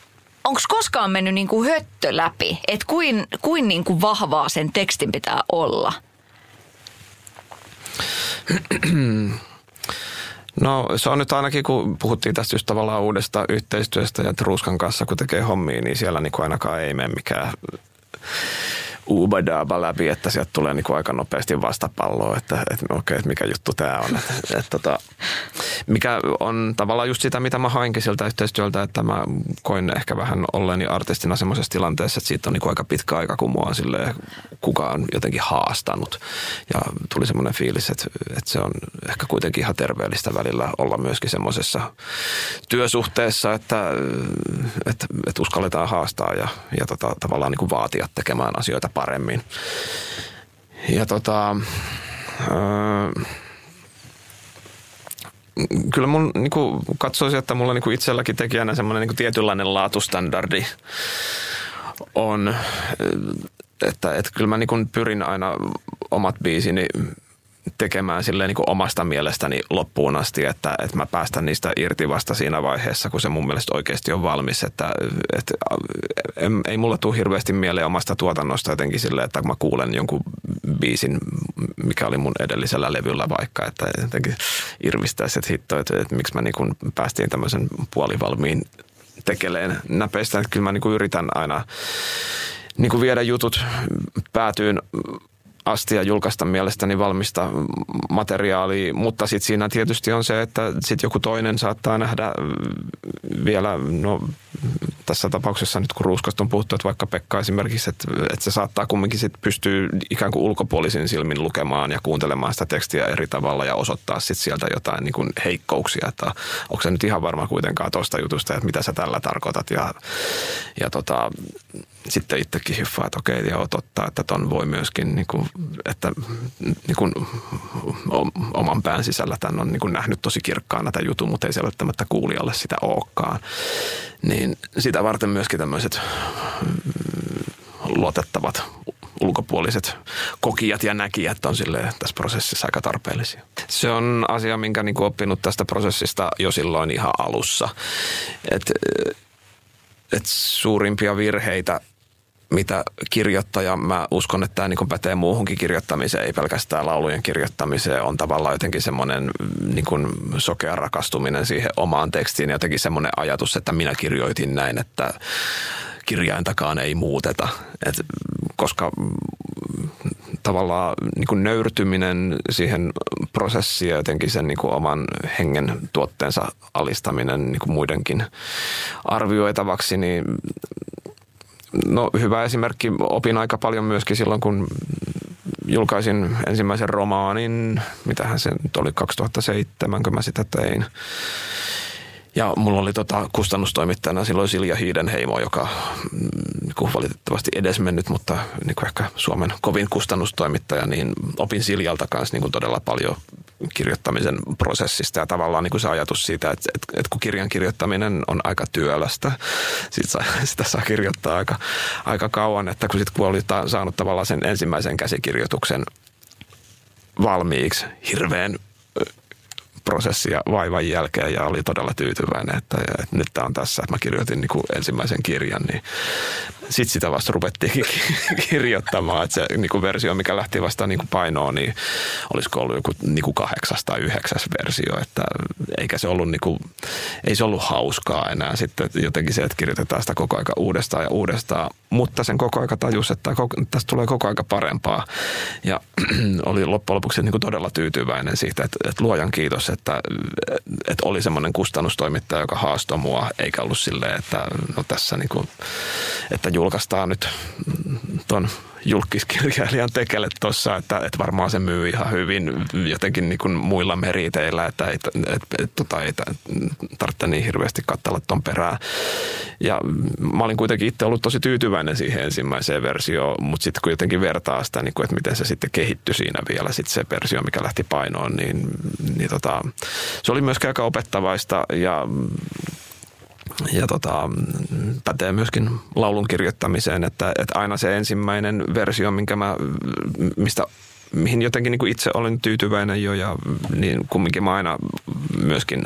onko koskaan mennyt niin kuin höttö läpi? Että kuin, kuin, niin kuin vahvaa sen tekstin pitää olla? [clears throat] No se on nyt ainakin, kun puhuttiin tästä just tavallaan uudesta yhteistyöstä ja Truskan kanssa, kun tekee hommia, niin siellä niin kuin ainakaan ei mene mikään ubadaba läpi, että sieltä tulee niin kuin aika nopeasti vastapalloa, että, että okei, okay, että mikä juttu tämä on. Että, että, tota, mikä on tavallaan just sitä, mitä mä hainkin siltä yhteistyöltä, että mä koin ehkä vähän olleeni artistina semmoisessa tilanteessa, että siitä on niin kuin aika pitkä aika, kun mua on silleen, kukaan jotenkin haastanut. Ja tuli semmoinen fiilis, että, että se on ehkä kuitenkin ihan terveellistä välillä olla myöskin semmoisessa työsuhteessa, että, että, että uskalletaan haastaa ja, ja tota, tavallaan niin kuin vaatia tekemään asioita paremmin. Ja tota, öö, kyllä mun niin kuin katsoisin, että mulla niin kuin itselläkin tekijänä semmoinen niin kuin tietynlainen laatustandardi on, että, että kyllä mä niin kuin pyrin aina omat biisini tekemään silleen niin kuin omasta mielestäni loppuun asti, että, että mä päästän niistä irti vasta siinä vaiheessa, kun se mun mielestä oikeasti on valmis. Että, että ei mulla tule hirveästi mieleen omasta tuotannosta jotenkin silleen, että mä kuulen jonkun biisin, mikä oli mun edellisellä levyllä vaikka, että jotenkin irvistäisi, että hitto, että, että miksi mä niin kuin päästiin tämmöisen puolivalmiin tekeleen näpeistä. Että kyllä mä niin kuin yritän aina niin kuin viedä jutut päätyyn asti ja julkaista mielestäni valmista materiaalia, mutta sitten siinä tietysti on se, että sitten joku toinen saattaa nähdä vielä, no tässä tapauksessa nyt kun Ruuskasta on puhuttu, että vaikka Pekka esimerkiksi, että, että se saattaa kumminkin sitten pystyä ikään kuin ulkopuolisin silmin lukemaan ja kuuntelemaan sitä tekstiä eri tavalla ja osoittaa sitten sieltä jotain niin kuin heikkouksia, että onko se nyt ihan varma kuitenkaan tuosta jutusta, että mitä sä tällä tarkoitat ja, ja tota, sitten itsekin hiffaa, että okei, joo, totta, että ton voi myöskin, niin kuin, että niin kuin, oman pään sisällä tämän on niin kuin nähnyt tosi kirkkaana tämän jutun, mutta ei se välttämättä kuulijalle sitä olekaan. Niin sitä varten myöskin tämmöiset mm, luotettavat ulkopuoliset kokijat ja näkijät on sille tässä prosessissa aika tarpeellisia. Se on asia, minkä niin oppinut tästä prosessista jo silloin ihan alussa. Että et suurimpia virheitä mitä kirjoittaja, mä uskon, että tämä niin pätee muuhunkin kirjoittamiseen, ei pelkästään laulujen kirjoittamiseen, on tavallaan jotenkin semmoinen niin kuin sokea rakastuminen siihen omaan tekstiin ja jotenkin semmoinen ajatus, että minä kirjoitin näin, että kirjaintakaan ei muuteta. Et, koska tavallaan niin kuin nöyrtyminen siihen prosessiin ja jotenkin sen niin kuin oman hengen tuotteensa alistaminen niin kuin muidenkin arvioitavaksi, niin no hyvä esimerkki. Opin aika paljon myöskin silloin, kun julkaisin ensimmäisen romaanin, mitähän se nyt oli 2007, kun mä sitä tein. Ja mulla oli tota kustannustoimittajana silloin Silja Hiidenheimo, joka niin valitettavasti edesmennyt, mutta niin kuin ehkä Suomen kovin kustannustoimittaja, niin opin Siljalta kanssa niin todella paljon kirjoittamisen prosessista ja tavallaan niin kuin se ajatus siitä, että, että, että kun kirjan kirjoittaminen on aika työlästä, sit saa, [laughs] sitä saa kirjoittaa aika, aika kauan, että kun sitten kun oli saanut tavallaan sen ensimmäisen käsikirjoituksen valmiiksi hirveän prosessia vaivan jälkeen ja oli todella tyytyväinen, että, että nyt tämä on tässä, että mä kirjoitin niin kuin ensimmäisen kirjan, niin sitten sitä vasta rupettiin [laughs] kirjoittamaan, että se niin kuin versio, mikä lähti vasta niin kuin painoon, niin olisiko ollut joku niin kuin kahdeksas tai yhdeksäs versio, että eikä se ollut, niin kuin, ei se ollut hauskaa enää sitten jotenkin se, että kirjoitetaan sitä koko aika uudestaan ja uudestaan, mutta sen koko aika tajus, että tästä tulee koko aika parempaa. Ja [clears throat] oli loppujen lopuksi niin kuin todella tyytyväinen siitä, että, että luojan kiitos, että, että oli semmoinen kustannustoimittaja, joka haastoi mua, eikä ollut silleen, että no tässä niin kuin, että julkaistaan nyt ton julkiskirjailijan tekele tuossa, että, että varmaan se myy ihan hyvin jotenkin niin kuin muilla meriteillä, että ei, et, et, tota, ei tarvitse niin hirveästi katsella ton perään. Ja mä olin kuitenkin itse ollut tosi tyytyväinen siihen ensimmäiseen versioon, mutta sitten kun jotenkin vertaa sitä, niin kuin, että miten se sitten kehittyi siinä vielä, sitten se versio, mikä lähti painoon, niin, niin tota, se oli myöskin aika opettavaista ja ja tota, pätee myöskin laulun kirjoittamiseen, että, että aina se ensimmäinen versio, minkä mä, mistä mihin jotenkin niin kuin itse olen tyytyväinen jo ja niin kumminkin mä aina myöskin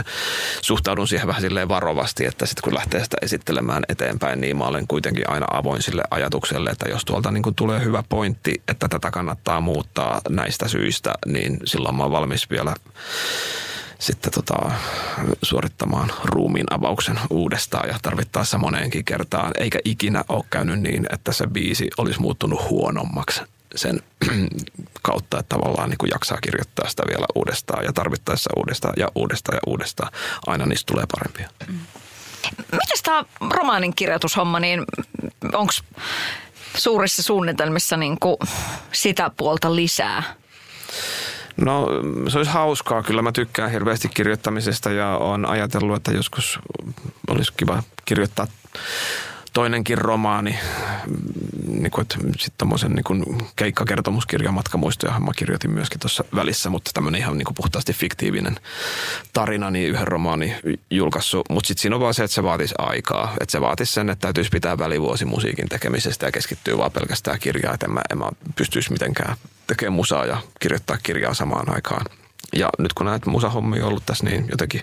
suhtaudun siihen vähän silleen varovasti, että sitten kun lähtee sitä esittelemään eteenpäin, niin mä olen kuitenkin aina avoin sille ajatukselle, että jos tuolta niin kuin tulee hyvä pointti, että tätä kannattaa muuttaa näistä syistä, niin silloin mä oon valmis vielä sitten tota, suorittamaan ruumiin avauksen uudestaan ja tarvittaessa moneenkin kertaan. Eikä ikinä ole käynyt niin, että se biisi olisi muuttunut huonommaksi sen [clears throat] kautta, että tavallaan niin kuin jaksaa kirjoittaa sitä vielä uudestaan ja tarvittaessa uudestaan ja uudestaan ja uudestaan. Aina niistä tulee parempia. Mm. Miten tämä romaanin kirjoitushomma, niin onko suurissa suunnitelmissa niin kuin sitä puolta lisää? No se olisi hauskaa. Kyllä mä tykkään hirveästi kirjoittamisesta ja on ajatellut, että joskus olisi kiva kirjoittaa toinenkin romaani, niin kuin, että sitten tommosen niin kuin keikkakertomuskirja matkamuistoja mä kirjoitin myöskin tuossa välissä, mutta tämmöinen ihan niin kuin puhtaasti fiktiivinen tarina, niin yhden romaani julkaissut. Mutta sitten siinä on vaan se, että se vaatisi aikaa. Että se vaatisi sen, että täytyisi pitää välivuosi musiikin tekemisestä ja keskittyä vaan pelkästään kirjaa, että en mä, en mä pystyisi mitenkään tekemään musaa ja kirjoittaa kirjaa samaan aikaan. Ja nyt kun näitä musahommia on ollut tässä, niin jotenkin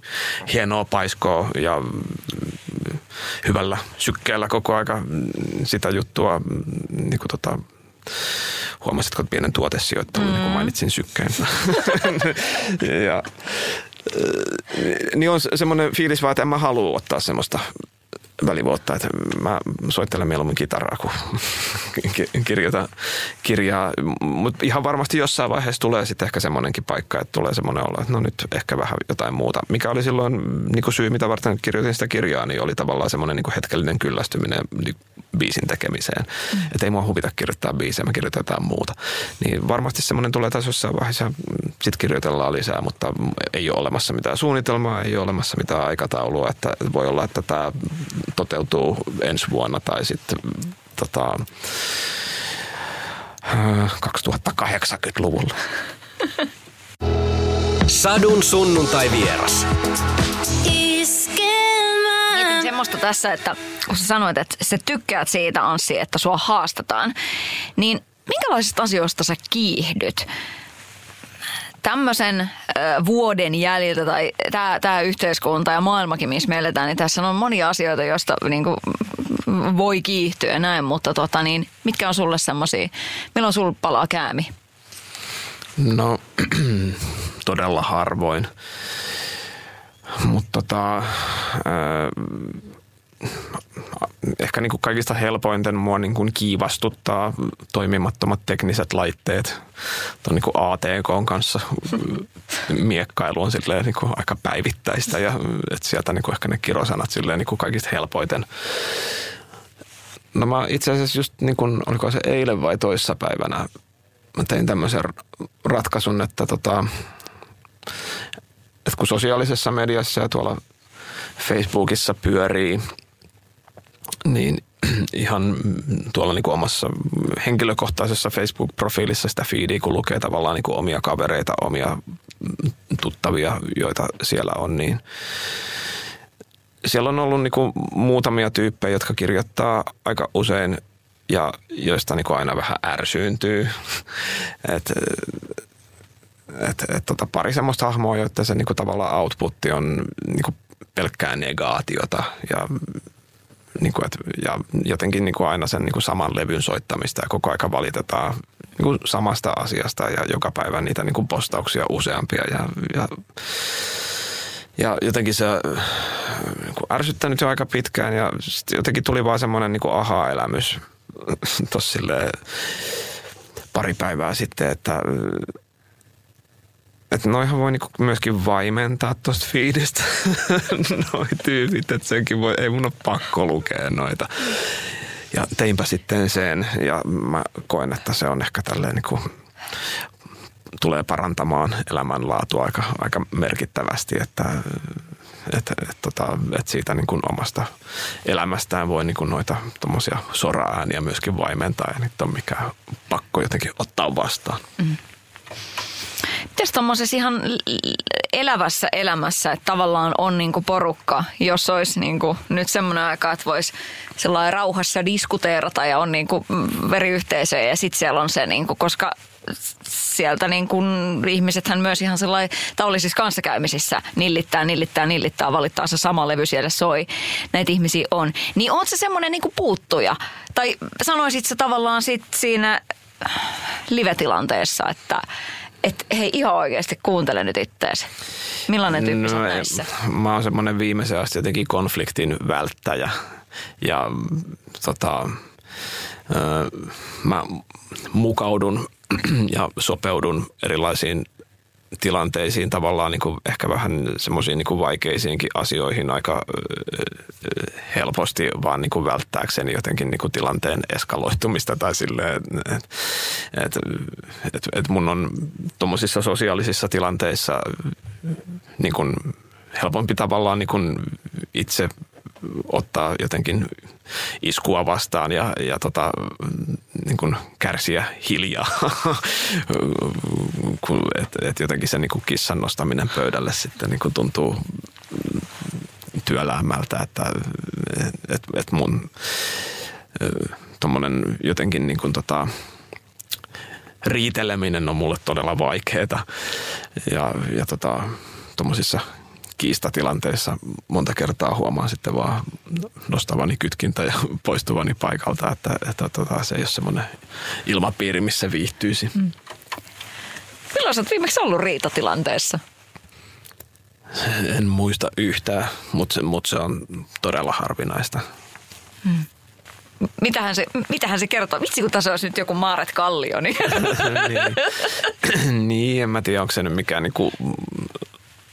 hienoa paiskoa ja hyvällä sykkeellä koko aika sitä juttua, niin kuin tota, huomasitko pienen tuotesijoittelun, mm. niin kuin mainitsin sykkeen. [laughs] ja, niin on semmoinen fiilis vaan, että en mä halua ottaa semmoista välivuotta, että mä soittelen mieluummin kitaraa kuin [laughs] kirjoita kirjaa. Mutta ihan varmasti jossain vaiheessa tulee sitten ehkä semmoinenkin paikka, että tulee semmoinen olo, että no nyt ehkä vähän jotain muuta. Mikä oli silloin niin kuin syy, mitä varten kirjoitin sitä kirjaa, niin oli tavallaan semmoinen niin hetkellinen kyllästyminen niin biisin tekemiseen. Mm. Että ei mua huvita kirjoittaa biisejä, mä kirjoitan jotain muuta. Niin varmasti semmoinen tulee taas jossain vaiheessa, sitten kirjoitellaan lisää, mutta ei ole olemassa mitään suunnitelmaa, ei ole olemassa mitään aikataulua, että voi olla, että tämä toteutuu ensi vuonna tai sitten tota, 2080-luvulla. [laughs] Sadun sunnuntai vieras. Mietin semmoista tässä, että kun sä sanoit, että sä tykkäät siitä Anssi, että sua haastataan, niin minkälaisista asioista sä kiihdyt? tämmöisen äh, vuoden jäljiltä tai tämä yhteiskunta ja maailmakin, missä me eletään, niin tässä on monia asioita, joista niin kuin, voi kiihtyä näin, mutta tota, niin, mitkä on sulle semmoisia, milloin sul palaa käämi? No [clears throat] todella harvoin. Mutta tota, äh, ehkä niin kuin kaikista helpointen mua niin kuin kiivastuttaa toimimattomat tekniset laitteet. Tuon niin ATK kanssa miekkailu on silleen niin kuin aika päivittäistä ja että sieltä niin kuin ehkä ne kirosanat silleen niin kuin kaikista helpoiten. No mä itse asiassa just niin kuin, oliko se eilen vai toissapäivänä, mä tein tämmöisen ratkaisun, että tota, että kun sosiaalisessa mediassa ja tuolla Facebookissa pyörii, niin [clears throat] ihan tuolla niin kuin omassa henkilökohtaisessa Facebook-profiilissa sitä feedia, kun lukee tavallaan niin kuin omia kavereita, omia tuttavia, joita siellä on, niin siellä on ollut niin kuin muutamia tyyppejä, jotka kirjoittaa aika usein ja joista niin kuin aina vähän ärsyyntyy. [laughs] Et, et, et, tota, pari semmoista hahmoa, joiden se niin kuin tavallaan outputti on niin kuin pelkkää negaatiota ja niin kuin, et, ja jotenkin niin kuin aina sen niin kuin saman levyn soittamista ja koko aika valitetaan niin kuin samasta asiasta ja joka päivä niitä niin kuin postauksia useampia ja, ja ja jotenkin se niin kuin ärsyttänyt jo aika pitkään ja jotenkin tuli vaan semmoinen niin aha-elämys [laughs] tuossa pari päivää sitten, että että noihan voi niinku myöskin vaimentaa tuosta fiidistä [laughs] noi tyypit, että senkin voi, ei mun ole pakko lukea noita. Ja teinpä sitten sen ja mä koen, että se on ehkä tälleen niinku, tulee parantamaan elämänlaatua aika, aika merkittävästi, että että et, tota, et siitä niin omasta elämästään voi niin kuin noita tuommoisia sora-ääniä myöskin vaimentaa ja niitä on mikä pakko jotenkin ottaa vastaan. Mm. Mites tuommoisessa ihan elävässä elämässä, että tavallaan on niinku porukka, jos olisi niinku nyt semmoinen aika, että voisi rauhassa diskuteerata ja on niinku veriyhteisö ja sitten siellä on se, niinku, koska sieltä niin kun ihmisethän myös ihan sellainen tavallisissa kanssakäymisissä nillittää, nillittää, nillittää, valittaa se sama levy siellä soi. Näitä ihmisiä on. Niin on se semmoinen niin puuttuja? Tai sanoisit se tavallaan sit siinä live-tilanteessa, että et hei ihan oikeasti kuuntele nyt itteesi. Millainen tyyppi no, näissä? Mä oon semmoinen viimeisen asti jotenkin konfliktin välttäjä. Ja tota, mä mukaudun ja sopeudun erilaisiin tilanteisiin tavallaan niin kuin ehkä vähän semmoisiin niin vaikeisiinkin asioihin aika helposti vaan niin kuin välttääkseni jotenkin niin kuin tilanteen eskaloitumista tai silleen, että et, et, et mun on tuommoisissa sosiaalisissa tilanteissa niin kuin helpompi tavallaan niin kuin itse ottaa jotenkin iskua vastaan ja, ja tota, niin kuin kärsiä hiljaa. [laughs] että et jotenkin se niin kuin kissan nostaminen pöydälle sitten niin kuin tuntuu työlämältä, että et, et mun tuommoinen jotenkin niin kuin tota, riiteleminen on mulle todella vaikeaa. Ja, ja tota, tuommoisissa kiistatilanteissa monta kertaa huomaan sitten vaan nostavani kytkintä ja poistuvani paikalta, että, että tota, se ei ole semmoinen ilmapiiri, missä viihtyisi. Mm. Milloin olet viimeksi ollut riitatilanteessa? En muista yhtään, mutta se, mut se on todella harvinaista. Mm. Mitähän se, mitähän se kertoo? Vitsi, kun tässä olisi nyt joku Maaret Kallio. Niin. [laughs] niin. [clears throat] niin, en mä tiedä, onko se nyt mikään niinku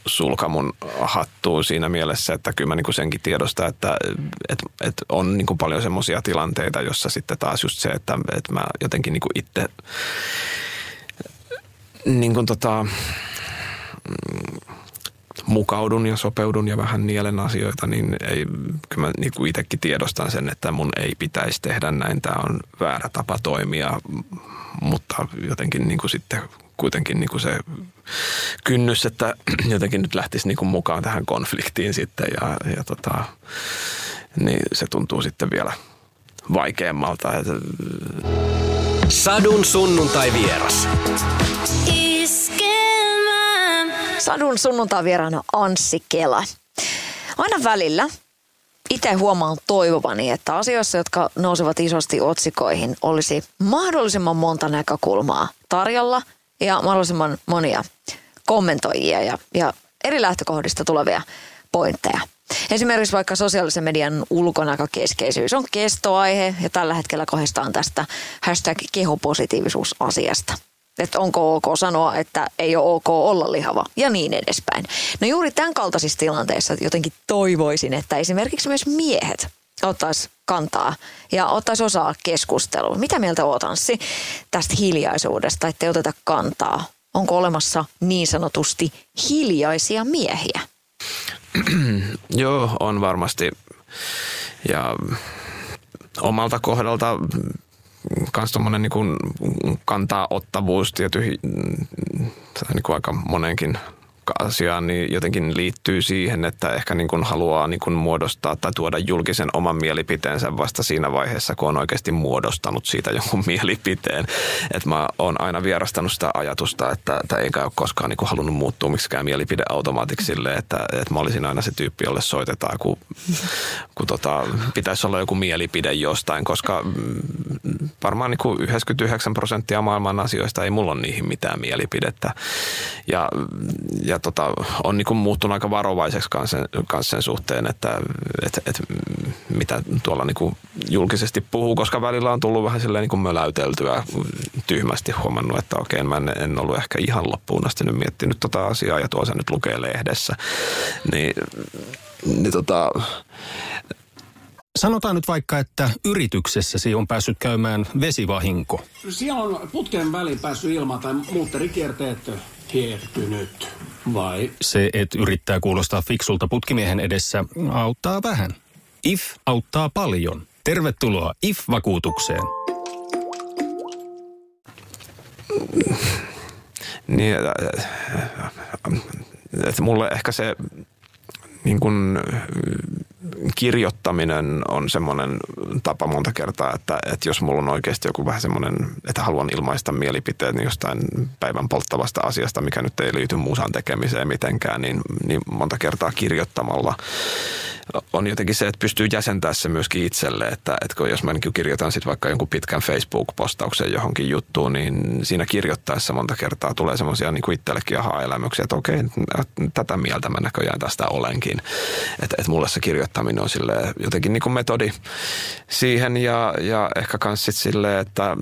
sulka mun hattuun siinä mielessä, että kyllä mä niin kuin senkin tiedostan, että et, et on niin kuin paljon semmoisia tilanteita, jossa sitten taas just se, että, että mä jotenkin niin kuin itse niin kuin tota, mukaudun ja sopeudun ja vähän nielen asioita, niin ei, kyllä mä niin kuin itsekin tiedostan sen, että mun ei pitäisi tehdä näin. Tämä on väärä tapa toimia, mutta jotenkin niin kuin sitten kuitenkin niin kuin se kynnys, että [clears throat] jotenkin nyt lähtisi niin kuin mukaan tähän konfliktiin sitten ja, ja tota, niin se tuntuu sitten vielä vaikeammalta. Sadun sunnuntai vieras. Sadun sunnuntai vieraana Anssi Kela. Aina välillä itse huomaan toivovani, että asioissa, jotka nousevat isosti otsikoihin, olisi mahdollisimman monta näkökulmaa tarjolla – ja mahdollisimman monia kommentoijia ja, ja eri lähtökohdista tulevia pointteja. Esimerkiksi vaikka sosiaalisen median ulkonäkökeskeisyys on kestoaihe ja tällä hetkellä kohdistaan tästä hashtag kehopositiivisuusasiasta että onko ok sanoa, että ei ole ok olla lihava ja niin edespäin. No juuri tämän kaltaisissa tilanteissa jotenkin toivoisin, että esimerkiksi myös miehet ottaisi kantaa ja ottaisi osaa keskusteluun. Mitä mieltä oot Anssi tästä hiljaisuudesta, että ei oteta kantaa? Onko olemassa niin sanotusti hiljaisia miehiä? [clears throat] Joo, on varmasti. Ja omalta kohdalta myös tuommoinen niin kantaa ottavuus tietyihin niin kuin aika monenkin asiaan niin jotenkin liittyy siihen, että ehkä niin kuin haluaa niin kuin muodostaa tai tuoda julkisen oman mielipiteensä vasta siinä vaiheessa, kun on oikeasti muodostanut siitä [laughs] jonkun mielipiteen. Että mä oon aina vierastanut sitä ajatusta, että, että eikä ole koskaan niin kuin halunnut muuttua miksikään mielipide automaatiksi sille, että, että mä olisin aina se tyyppi, jolle soitetaan, kun, kun tota, pitäisi olla joku mielipide jostain, koska mm, varmaan niin kuin 99 prosenttia maailman asioista ei mulla ole niihin mitään mielipidettä. Ja, ja tota, on niin muuttunut aika varovaiseksi kanssa sen, kanssa sen suhteen, että et, et, mitä tuolla niin julkisesti puhuu, koska välillä on tullut vähän silleen niin möläyteltyä tyhmästi huomannut, että okei, mä en, en ollut ehkä ihan loppuun asti nyt miettinyt tota asiaa ja tuo se nyt lukee lehdessä. Niin, niin tota, Sanotaan nyt vaikka, että yrityksessäsi on päässyt käymään vesivahinko. Siellä on putken väliin päässyt ilma tai muutterikierteet hiertynyt, vai? Se, että yrittää kuulostaa fiksulta putkimiehen edessä, auttaa vähän. IF auttaa paljon. Tervetuloa IF-vakuutukseen. Niin, että mulle ehkä se niin kuin kirjoittaminen on semmoinen tapa monta kertaa, että, että jos mulla on oikeasti joku vähän semmoinen, että haluan ilmaista mielipiteen niin jostain päivän polttavasta asiasta, mikä nyt ei liity musan tekemiseen mitenkään, niin, niin monta kertaa kirjoittamalla on jotenkin se, että pystyy jäsentämään se myöskin itselle, että, että jos mä niin kirjoitan sitten vaikka jonkun pitkän Facebook-postauksen johonkin juttuun, niin siinä kirjoittaessa monta kertaa tulee semmoisia niin itsellekin aha-elämyksiä, että okei, tätä mieltä mä näköjään tästä olenkin. Että, että mulle se kirjoittaminen on sille jotenkin niin kuin metodi siihen ja, ja ehkä sitten silleen, että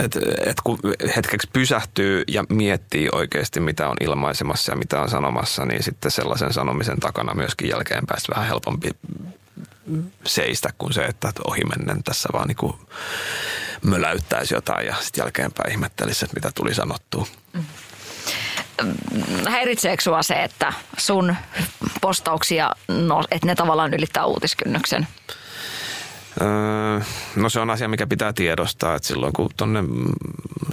et, et kun hetkeksi pysähtyy ja miettii oikeasti, mitä on ilmaisemassa ja mitä on sanomassa, niin sitten sellaisen sanomisen takana myöskin jälkeenpäin vähän helpompi seistä kuin se, että ohimennen tässä vaan niin möläyttäisi jotain ja sitten jälkeenpäin ihmettelisi, että mitä tuli sanottua. Mm. Häiritseekö sua se, että sun postauksia, no, että ne tavallaan ylittää uutiskynnyksen? Öö, no se on asia, mikä pitää tiedostaa, että silloin kun tuonne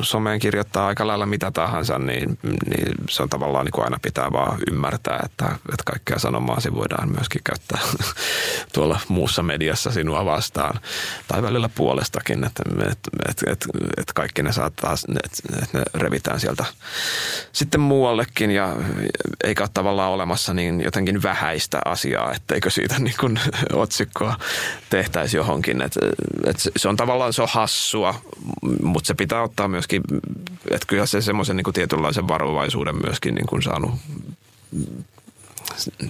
someen kirjoittaa aika lailla mitä tahansa, niin, niin se on tavallaan niin kuin aina pitää vaan ymmärtää, että, että kaikkea sanomaasi voidaan myöskin käyttää [laughs] tuolla muussa mediassa sinua vastaan. Tai välillä puolestakin, että, että, että, että, että kaikki ne saattaa, että, ne revitään sieltä sitten muuallekin ja eikä ole tavallaan olemassa niin jotenkin vähäistä asiaa, etteikö siitä [laughs] niin kuin otsikkoa tehtäisi johonkin. Et, et se on tavallaan se on hassua, mutta se pitää ottaa myöskin, että kyllä se semmoisen niin tietynlaisen varovaisuuden myöskin niin kuin saanut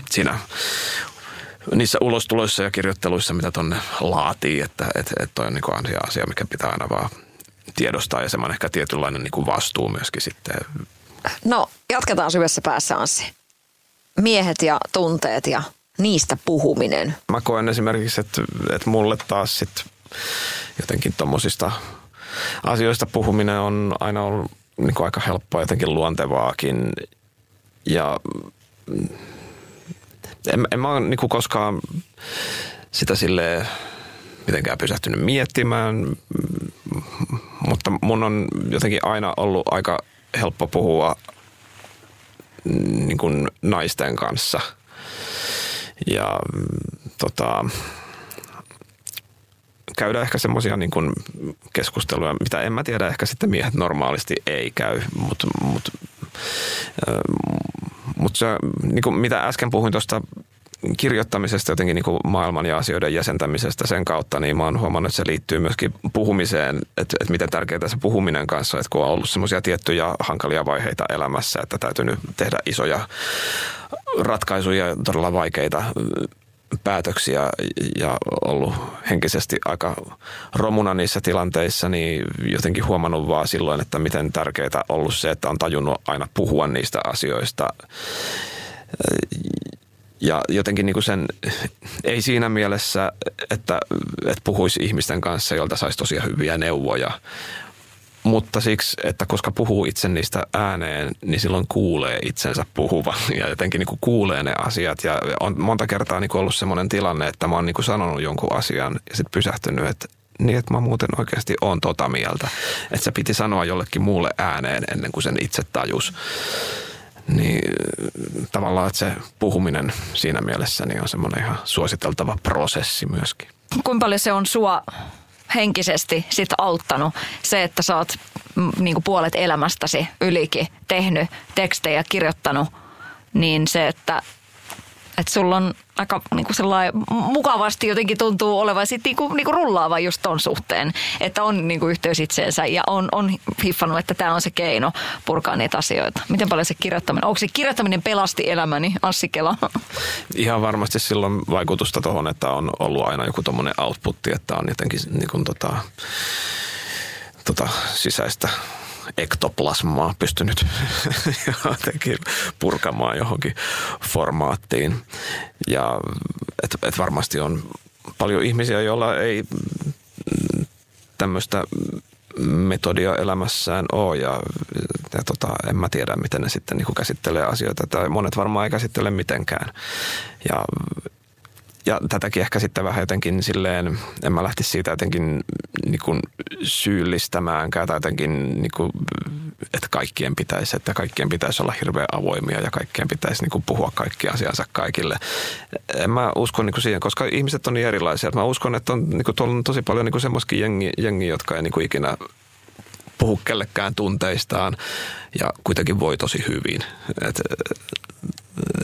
siinä niissä ulostuloissa ja kirjoitteluissa, mitä tonne laatii, että et, et toi on niin asia, asia, mikä pitää aina vaan tiedostaa ja semmoinen ehkä tietynlainen niin kuin vastuu myöskin sitten. No, jatketaan syvässä päässä Anssi. Miehet ja tunteet ja niistä puhuminen. Mä koen esimerkiksi, että, että mulle taas sit jotenkin tommosista asioista puhuminen on aina ollut niin kuin aika helppoa, jotenkin luontevaakin. Ja en, en mä ole niin kuin koskaan sitä sille mitenkään pysähtynyt miettimään, mutta mun on jotenkin aina ollut aika helppo puhua niin kuin naisten kanssa. Ja tota, käydä ehkä semmoisia niin keskusteluja, mitä en mä tiedä, ehkä sitten miehet normaalisti ei käy, mutta mut, mut se, niin kuin mitä äsken puhuin tuosta kirjoittamisesta jotenkin niin maailman ja asioiden jäsentämisestä sen kautta, niin mä oon huomannut, että se liittyy myöskin puhumiseen, että, että miten tärkeää se puhuminen kanssa, että kun on ollut semmoisia tiettyjä hankalia vaiheita elämässä, että täytynyt tehdä isoja ratkaisuja, todella vaikeita päätöksiä ja ollut henkisesti aika romuna niissä tilanteissa, niin jotenkin huomannut vaan silloin, että miten tärkeää on ollut se, että on tajunnut aina puhua niistä asioista. Ja jotenkin niin kuin sen, [laughs] ei siinä mielessä, että, että puhuisi ihmisten kanssa, joilta saisi tosi hyviä neuvoja, mutta siksi, että koska puhuu itse niistä ääneen, niin silloin kuulee itsensä puhuvan [laughs] ja jotenkin niin kuin kuulee ne asiat. Ja on monta kertaa niin kuin ollut semmoinen tilanne, että mä oon niin kuin sanonut jonkun asian ja sitten pysähtynyt, että niin, että mä muuten oikeasti oon tota mieltä. Että se piti sanoa jollekin muulle ääneen ennen kuin sen itse tajus. Niin tavallaan, että se puhuminen siinä mielessä niin on semmoinen ihan suositeltava prosessi myöskin. Kuinka paljon se on sua henkisesti sit auttanut se, että sä oot niin kuin puolet elämästäsi ylikin tehnyt tekstejä, kirjoittanut, niin se, että että sulla on aika niin kuin mukavasti jotenkin tuntuu olevan sit niin kuin, niin kuin rullaava just ton suhteen. Että on niin kuin yhteys itseensä ja on, on hiffannut, että tämä on se keino purkaa niitä asioita. Miten paljon se kirjoittaminen, onko se kirjoittaminen pelasti elämäni, Anssi Kela? Ihan varmasti silloin vaikutusta tuohon, että on ollut aina joku tuommoinen outputti, että on jotenkin niin kuin tota, tota sisäistä ektoplasmaa pystynyt [laughs] jotenkin purkamaan johonkin formaattiin. Ja et, et varmasti on paljon ihmisiä, joilla ei tämmöistä metodia elämässään ole ja, ja tota, en mä tiedä, miten ne sitten niin käsittelee asioita tai monet varmaan ei käsittele mitenkään. Ja ja tätäkin ehkä sitten vähän jotenkin silleen, en mä lähtisi siitä jotenkin niin kuin syyllistämäänkään tai jotenkin, niin kuin, että kaikkien pitäisi, että kaikkien pitäisi olla hirveän avoimia ja kaikkien pitäisi niin kuin puhua kaikki asiansa kaikille. En mä usko niin kuin siihen, koska ihmiset on niin erilaisia. Mä uskon, että on, niin kuin, tuolla on tosi paljon niin semmoisikin jengi, jengi, jotka ei niin kuin ikinä puhu kellekään tunteistaan ja kuitenkin voi tosi hyvin. Et,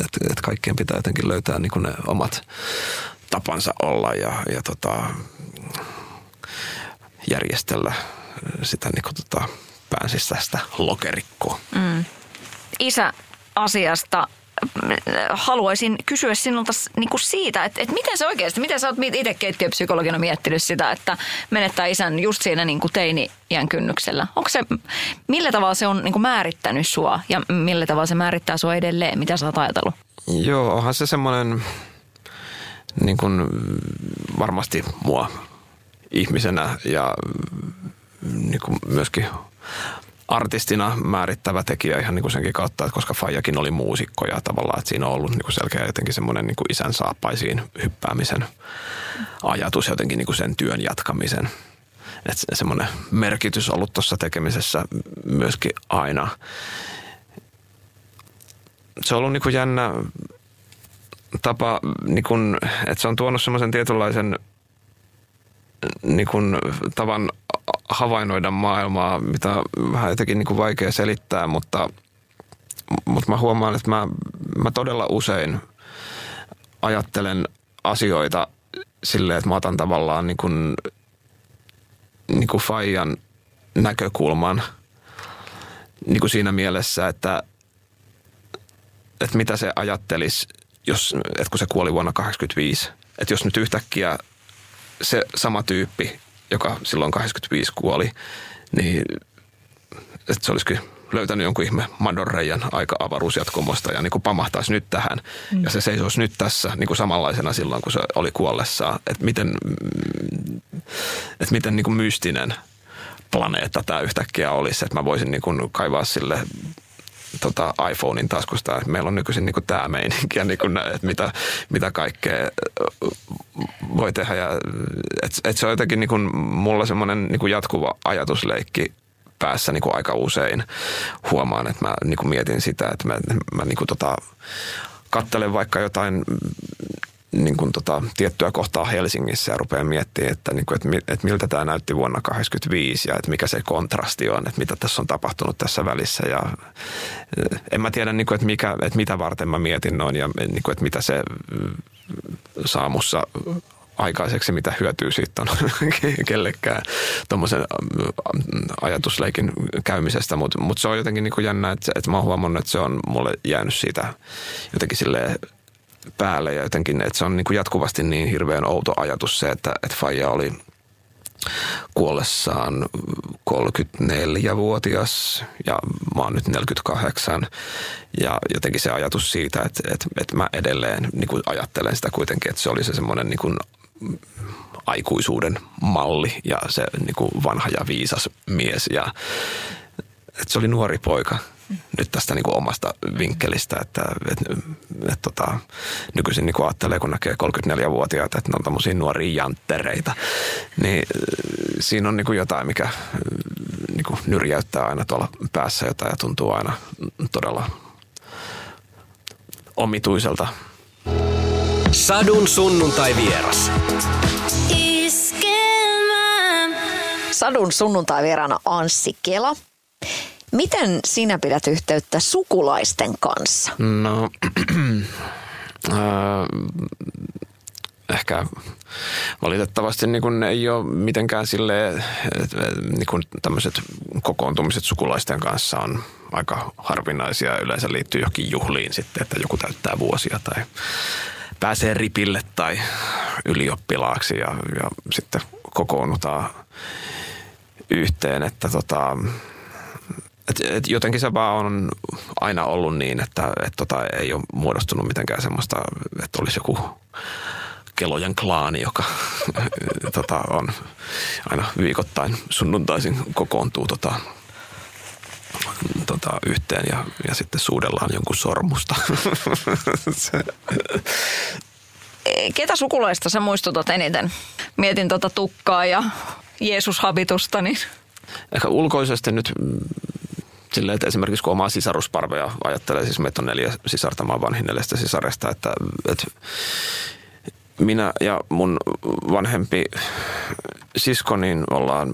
että et kaikkien pitää jotenkin löytää niin ne omat tapansa olla ja, ja tota, järjestellä sitä niin kuin, tota, päänsisäistä lokerikkoa. Mm. Isä asiasta haluaisin kysyä sinulta niin kuin siitä, että, että miten se oikeasti, miten sä oot itse keittiöpsykologina miettinyt sitä, että menettää isän just siinä niin kuin teini-iän kynnyksellä. Onko se, millä tavalla se on niin kuin määrittänyt sua ja millä tavalla se määrittää sua edelleen? Mitä sä oot ajatellut? Joo, onhan se semmoinen niin kuin varmasti mua ihmisenä ja niin kuin myöskin artistina määrittävä tekijä ihan niin kuin senkin kautta, että koska Fajakin oli muusikko ja tavallaan, että siinä on ollut niin kuin selkeä jotenkin semmoinen niin kuin isän saappaisiin hyppäämisen ajatus jotenkin niin kuin sen työn jatkamisen. Että semmoinen merkitys ollut tuossa tekemisessä myöskin aina. Se on ollut niin kuin jännä tapa, niin kuin, että se on tuonut semmoisen tietynlaisen niin kuin, tavan havainnoida maailmaa, mitä on vähän jotenkin niin kuin vaikea selittää, mutta, mutta mä huomaan, että mä, mä todella usein ajattelen asioita silleen, että mä otan tavallaan niin kuin, niin kuin Fajan näkökulman niin kuin siinä mielessä, että, että mitä se ajattelisi, jos, että kun se kuoli vuonna 1985, että jos nyt yhtäkkiä se sama tyyppi joka silloin 85 kuoli, niin että se olisikin löytänyt jonkun ihme Madonreijan aika avaruusjatkumosta ja niin kuin pamahtaisi nyt tähän. Mm. Ja se seisoisi nyt tässä niin kuin samanlaisena silloin, kun se oli kuollessaan. Että miten, että miten niin kuin mystinen planeetta tämä yhtäkkiä olisi. Että mä voisin niin kuin kaivaa sille tota iPhonein taskusta, että meillä on nykyisin niin tämä meininki ja niin kuin, että mitä, mitä kaikkea voi tehdä. Ja, että, että se on jotenkin niin kuin mulla semmoinen niin jatkuva ajatusleikki päässä niin kuin aika usein. Huomaan, että mä niin kuin mietin sitä, että mä, mä niin kuin tota, kattelen vaikka jotain niin kuin tota, tiettyä kohtaa Helsingissä ja rupeaa miettimään, että, niin kuin, että, että miltä tämä näytti vuonna 1985 ja että mikä se kontrasti on, että mitä tässä on tapahtunut tässä välissä. Ja, eh, en mä tiedä, niin kuin, että, mikä, että mitä varten mä mietin noin ja niin kuin, että mitä se mm, saa mussa aikaiseksi, mitä hyötyä siitä on [laughs] kellekään tuommoisen ajatusleikin käymisestä, mutta mut se on jotenkin niin kuin jännä, että, että mä oon huomannut, että se on mulle jäänyt siitä jotenkin silleen päälle ja jotenkin, että se on niin kuin jatkuvasti niin hirveän outo ajatus se, että, että Faija oli kuollessaan 34-vuotias ja mä oon nyt 48 ja jotenkin se ajatus siitä, että, että, että mä edelleen niin kuin ajattelen sitä kuitenkin, että se oli se semmoinen niin kuin aikuisuuden malli ja se niin kuin vanha ja viisas mies ja että se oli nuori poika nyt tästä niin kuin omasta vinkkelistä, että et, et, tota, nykyisin niin kuin ajattelee, kun näkee 34-vuotiaita, että ne on tämmöisiä nuoria janttereita, niin siinä on niin kuin jotain, mikä niin kuin nyrjäyttää aina tuolla päässä jotain ja tuntuu aina todella omituiselta. Sadun sunnuntai vieras. Sadun sunnuntai vieraana Anssi Kela. Miten sinä pidät yhteyttä sukulaisten kanssa? No, [clears throat] äh, ehkä valitettavasti niin kun ei ole mitenkään sille niin kun tämmöiset kokoontumiset sukulaisten kanssa on aika harvinaisia. Yleensä liittyy johonkin juhliin sitten, että joku täyttää vuosia tai pääsee ripille tai ylioppilaaksi ja, ja sitten kokoonnutaan yhteen, että tota, et, et jotenkin se vaan on aina ollut niin, että et tota, ei ole muodostunut mitenkään semmoista, että olisi joku kelojen klaani, joka [laughs] tota, on aina viikoittain sunnuntaisin kokoontuu tota, tota, yhteen ja, ja sitten suudellaan jonkun sormusta. [laughs] Ketä sukulaista sä muistutat eniten? Mietin tota tukkaa ja Jeesus-habitusta, niin Ehkä ulkoisesti nyt mm, silleen, että esimerkiksi kun omaa sisarusparveja ajattelee, siis meitä on neljä sisarta, mä vanhin neljästä sisaresta, että, että minä ja mun vanhempi sisko, niin ollaan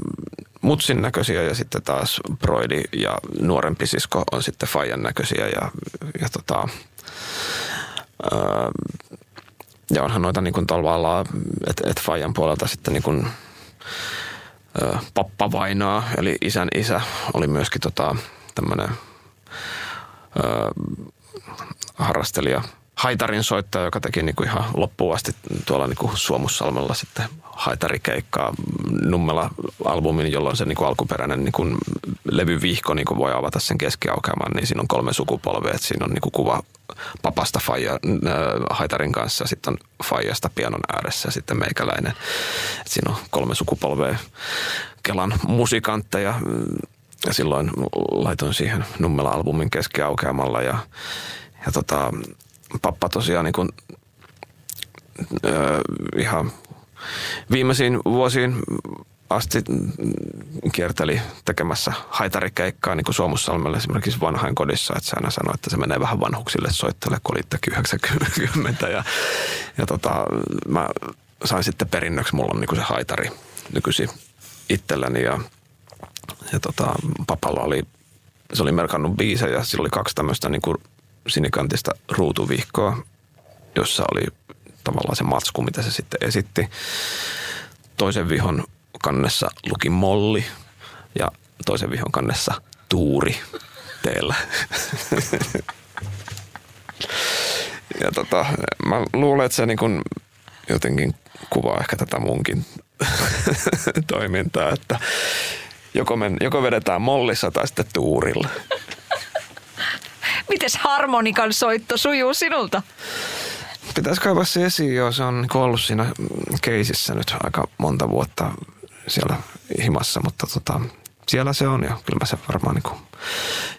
mutsin näköisiä ja sitten taas Broidi ja nuorempi sisko on sitten Fajan näköisiä ja, ja tota, ää, ja onhan noita niin kuin tavallaan, että et Fajan puolelta sitten niin kuin, ää, pappa vainaa, eli isän isä oli myöskin tota, tämmöinen harrastelija, haitarin soittaja, joka teki niinku ihan loppuun asti tuolla niinku Suomussalmella sitten haitarikeikkaa Nummela-albumin, jolloin se niinku alkuperäinen niinku levyvihko niinku voi avata sen keskiaukeaman, niin siinä on kolme sukupolvea. Et siinä on niinku kuva papasta faija, äh, haitarin kanssa, sitten on faijasta pianon ääressä ja sitten meikäläinen. Et siinä on kolme sukupolvea Kelan musikantteja ja silloin laitoin siihen Nummela-albumin keskiaukeamalla ja, ja tota, pappa tosiaan niin kuin, ö, ihan viimeisiin vuosiin asti kierteli tekemässä haitarikeikkaa niin kuin Suomussalmella esimerkiksi vanhain kodissa, että se aina sanoi, että se menee vähän vanhuksille soittele, kun oli 90 ja, ja tota, mä sain sitten perinnöksi, mulla on niin kuin se haitari nykyisin itselläni ja ja tota, papalla oli, se oli merkannut biisejä, sillä oli kaksi tämmöistä niin kuin sinikantista ruutuvihkoa, jossa oli tavallaan se matsku, mitä se sitten esitti. Toisen vihon kannessa luki molli ja toisen vihon kannessa tuuri teellä. [laughs] ja tota, mä luulen, että se niin kuin jotenkin kuvaa ehkä tätä munkin [laughs] toimintaa, että Joko, men, joko vedetään mollissa tai sitten tuurilla. Mites harmonikan soitto sujuu sinulta? Pitäisi kaivaa se esiin jo. Se on niinku ollut siinä keisissä nyt aika monta vuotta siellä himassa, mutta tota, siellä se on ja kyllä mä se varmaan niin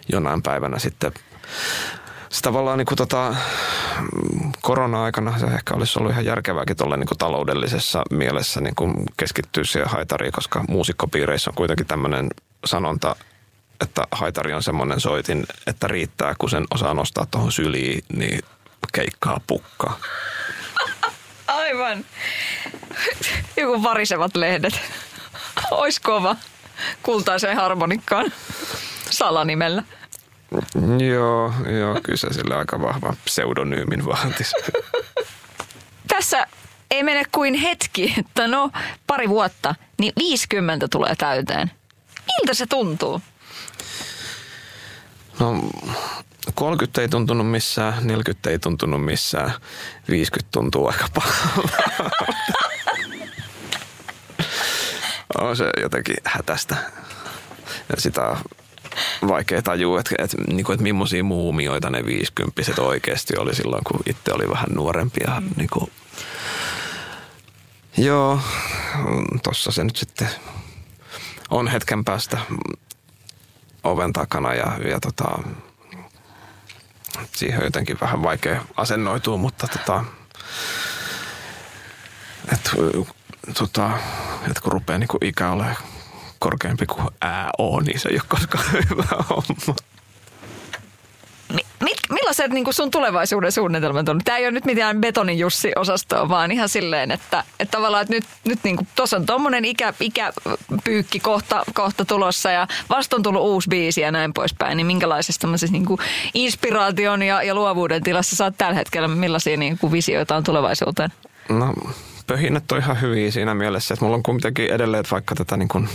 jonain päivänä sitten se tavallaan niin kuin tota, korona-aikana se ehkä olisi ollut ihan järkevääkin tuolle niin taloudellisessa mielessä niin kuin keskittyä siihen haitariin, koska muusikkopiireissä on kuitenkin tämmöinen sanonta, että haitari on semmoinen soitin, että riittää, kun sen osaa nostaa tuohon syliin, niin keikkaa pukkaa. Aivan. Joku varisevat lehdet. Ois kova. Kultaiseen harmonikkaan. Salanimellä. Joo, joo, kyllä se sille aika vahva pseudonyymin vaatisi. Tässä ei mene kuin hetki, että no pari vuotta, niin 50 tulee täyteen. Miltä se tuntuu? No 30 ei tuntunut missään, 40 ei tuntunut missään, 50 tuntuu aika pahalta. on se jotenkin hätästä. Ja sitä on vaikea tajua, että, että, niin kuin, että millaisia muumioita ne 50 oikeasti oli silloin, kun itse oli vähän nuorempi. Ja, mm. niin kuin, joo, tossa se nyt sitten on hetken päästä oven takana ja, ja tota, siihen on jotenkin vähän vaikea asennoitua, mutta tota, et, tota, et kun rupeaa niin ikä olemaan korkeampi kuin ää on, niin se ei ole koskaan [laughs] hyvä homma. Mi- millaiset niin sun tulevaisuuden suunnitelmat on? Tämä ei ole nyt mitään betonin Jussi-osastoa, vaan ihan silleen, että, että tavallaan että nyt, nyt niin tuossa on tuommoinen ikä, ikäpyykki kohta, kohta tulossa ja vasta on tullut uusi biisi ja näin poispäin. Niin minkälaisesta niin inspiraation ja, ja luovuuden tilassa oot tällä hetkellä? Millaisia niin visioita on tulevaisuuteen? No pöhinät on ihan hyviä siinä mielessä, että mulla on kuitenkin edelleen, että vaikka tätä niin kuin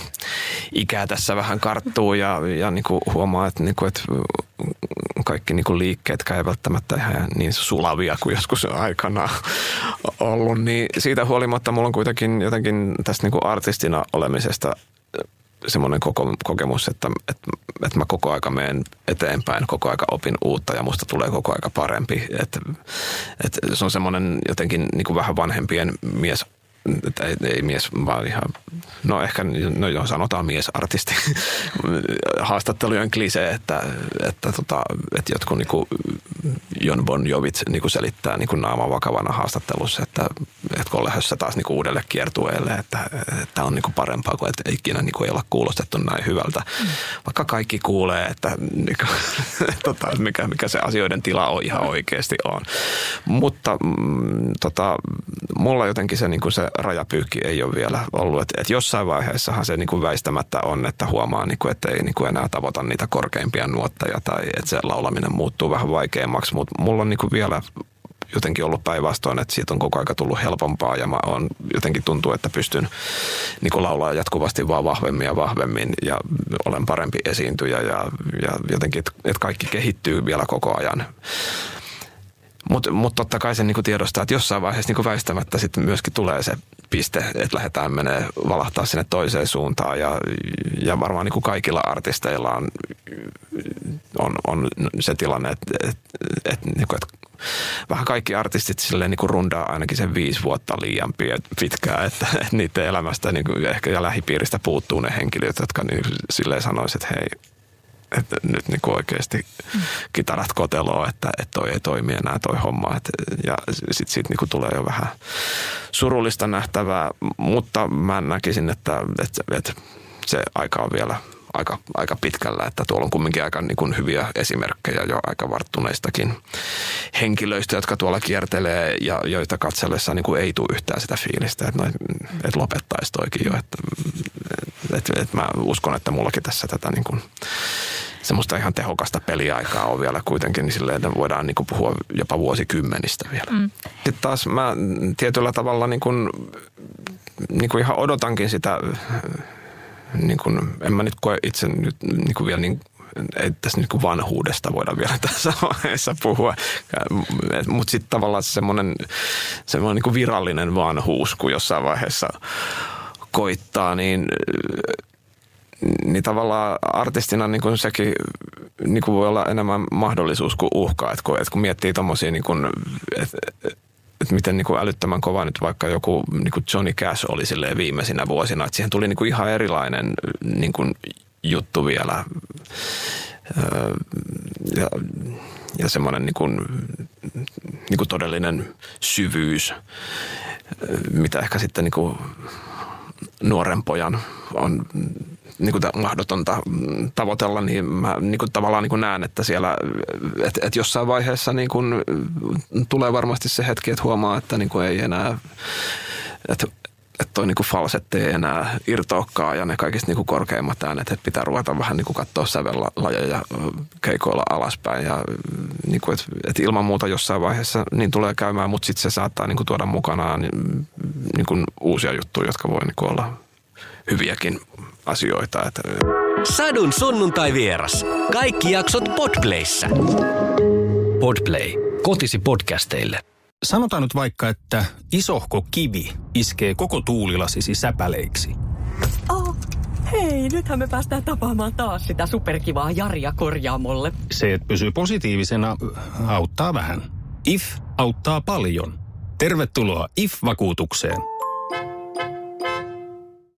ikää tässä vähän karttuu ja, ja niin kuin huomaa, että, niin kuin, että kaikki niin kuin liikkeet ei välttämättä ihan niin sulavia kuin joskus aikana ollut, niin siitä huolimatta mulla on kuitenkin jotenkin tästä niin kuin artistina olemisesta semmoinen koko, kokemus, että, että, että mä koko aika menen eteenpäin, koko aika opin uutta ja musta tulee koko aika parempi. Että, että se on semmoinen jotenkin niin kuin vähän vanhempien mies että ei, ei mies, vaan ihan, no ehkä, no joo, sanotaan miesartisti. [laughs] Haastattelujen klise, että, että, tota, että jotkut niin kuin Jon Bon Jovit niin kuin selittää niin kuin naama vakavana haastattelussa, että, että kun lähdössä taas niin kuin uudelle kiertueelle, että, että on niin kuin parempaa kuin että ikinä niin kuin ei olla kuulostettu näin hyvältä. Mm. Vaikka kaikki kuulee, että niin kuin, [laughs] tota, mikä, mikä se asioiden tila on ihan oikeasti on. Mutta mm, tota, mulla jotenkin se, niin kuin se rajapyykki ei ole vielä ollut. Että et jossain vaiheessahan se niin kuin väistämättä on, että huomaa, niin kuin, että ei niin kuin enää tavoita niitä korkeimpia nuotteja tai että se laulaminen muuttuu vähän vaikeammaksi. Mutta mulla on niin kuin vielä jotenkin ollut päinvastoin, että siitä on koko aika tullut helpompaa ja mä on, jotenkin tuntuu, että pystyn niin laulaa jatkuvasti vaan vahvemmin ja vahvemmin ja olen parempi esiintyjä ja, ja jotenkin, että kaikki kehittyy vielä koko ajan. Mutta mut totta kai se niinku tiedostaa, että jossain vaiheessa niinku väistämättä sitten myöskin tulee se piste, että lähdetään menee valahtaa sinne toiseen suuntaan. Ja, ja varmaan niinku kaikilla artisteilla on, on, on se tilanne, että et, et, niinku, et vähän kaikki artistit silleen niinku rundaa ainakin sen viisi vuotta liian pitkään, että, että niiden elämästä niinku ehkä ja lähipiiristä puuttuu ne henkilöt, jotka niinku silleen sanoisivat, että hei, että nyt niin kuin oikeasti kitarat koteloo, että, että toi ei toimi enää toi homma. Et, ja sitten siitä niin kuin tulee jo vähän surullista nähtävää, mutta mä näkisin, että, että, että se aika on vielä aika, aika pitkällä, että tuolla on kumminkin aika niin kuin hyviä esimerkkejä jo aika varttuneistakin henkilöistä, jotka tuolla kiertelee ja joita katsellessa niin kuin ei tule yhtään sitä fiilistä, että, no, että lopettaisi toikin jo. Että, että, että mä uskon, että mullakin tässä tätä niin kuin semmoista ihan tehokasta peliaikaa on vielä kuitenkin, niin silleen, että voidaan niin kuin puhua jopa vuosikymmenistä vielä. Mm. Sitten taas mä tietyllä tavalla niin kuin, niin kuin ihan odotankin sitä, niin kuin, en mä nyt koe itse nyt niin kuin vielä niin ei tässä niin kuin vanhuudesta voida vielä [laughs] tässä vaiheessa puhua. Mutta sitten tavallaan semmoinen, semmoinen niin kuin virallinen vanhuus, kun jossain vaiheessa koittaa, niin niin tavallaan artistina niin kuin sekin niin kuin voi olla enemmän mahdollisuus kuin uhka. Että kun, että kun miettii tommosia, niin kuin, että, että miten niin kuin älyttömän kova nyt vaikka joku niin kuin Johnny Cash oli silleen viimeisinä vuosina, että siihen tuli niin kuin ihan erilainen niin kuin juttu vielä. Ja, ja semmoinen niin kuin, niin kuin todellinen syvyys, mitä ehkä sitten niin kuin nuoren pojan on niin kuin mahdotonta mm, tavoitella, niin mä niin kuin tavallaan niin kuin näen, että siellä, että, että jossain vaiheessa niin kuin tulee varmasti se hetki, että huomaa, että niin kuin ei enää, että että toi niinku falsetti ei enää irtoakaan ja ne kaikista niinku korkeimmat äänet, että pitää ruveta vähän niinku katsoa sävellajeja keikoilla alaspäin ja niinku, että et ilman muuta jossain vaiheessa niin tulee käymään, mutta sitten se saattaa niinku tuoda mukanaan niinku uusia juttuja, jotka voi niinku olla hyviäkin asioita. Että... Sadun sunnuntai vieras. Kaikki jaksot Podplayssä. Podplay. Kotisi podcasteille. Sanotaan nyt vaikka, että isohko kivi iskee koko tuulilasisi säpäleiksi. Oh, hei, nythän me päästään tapaamaan taas sitä superkivaa Jaria korjaamolle. Se, että pysyy positiivisena, auttaa vähän. IF auttaa paljon. Tervetuloa IF-vakuutukseen.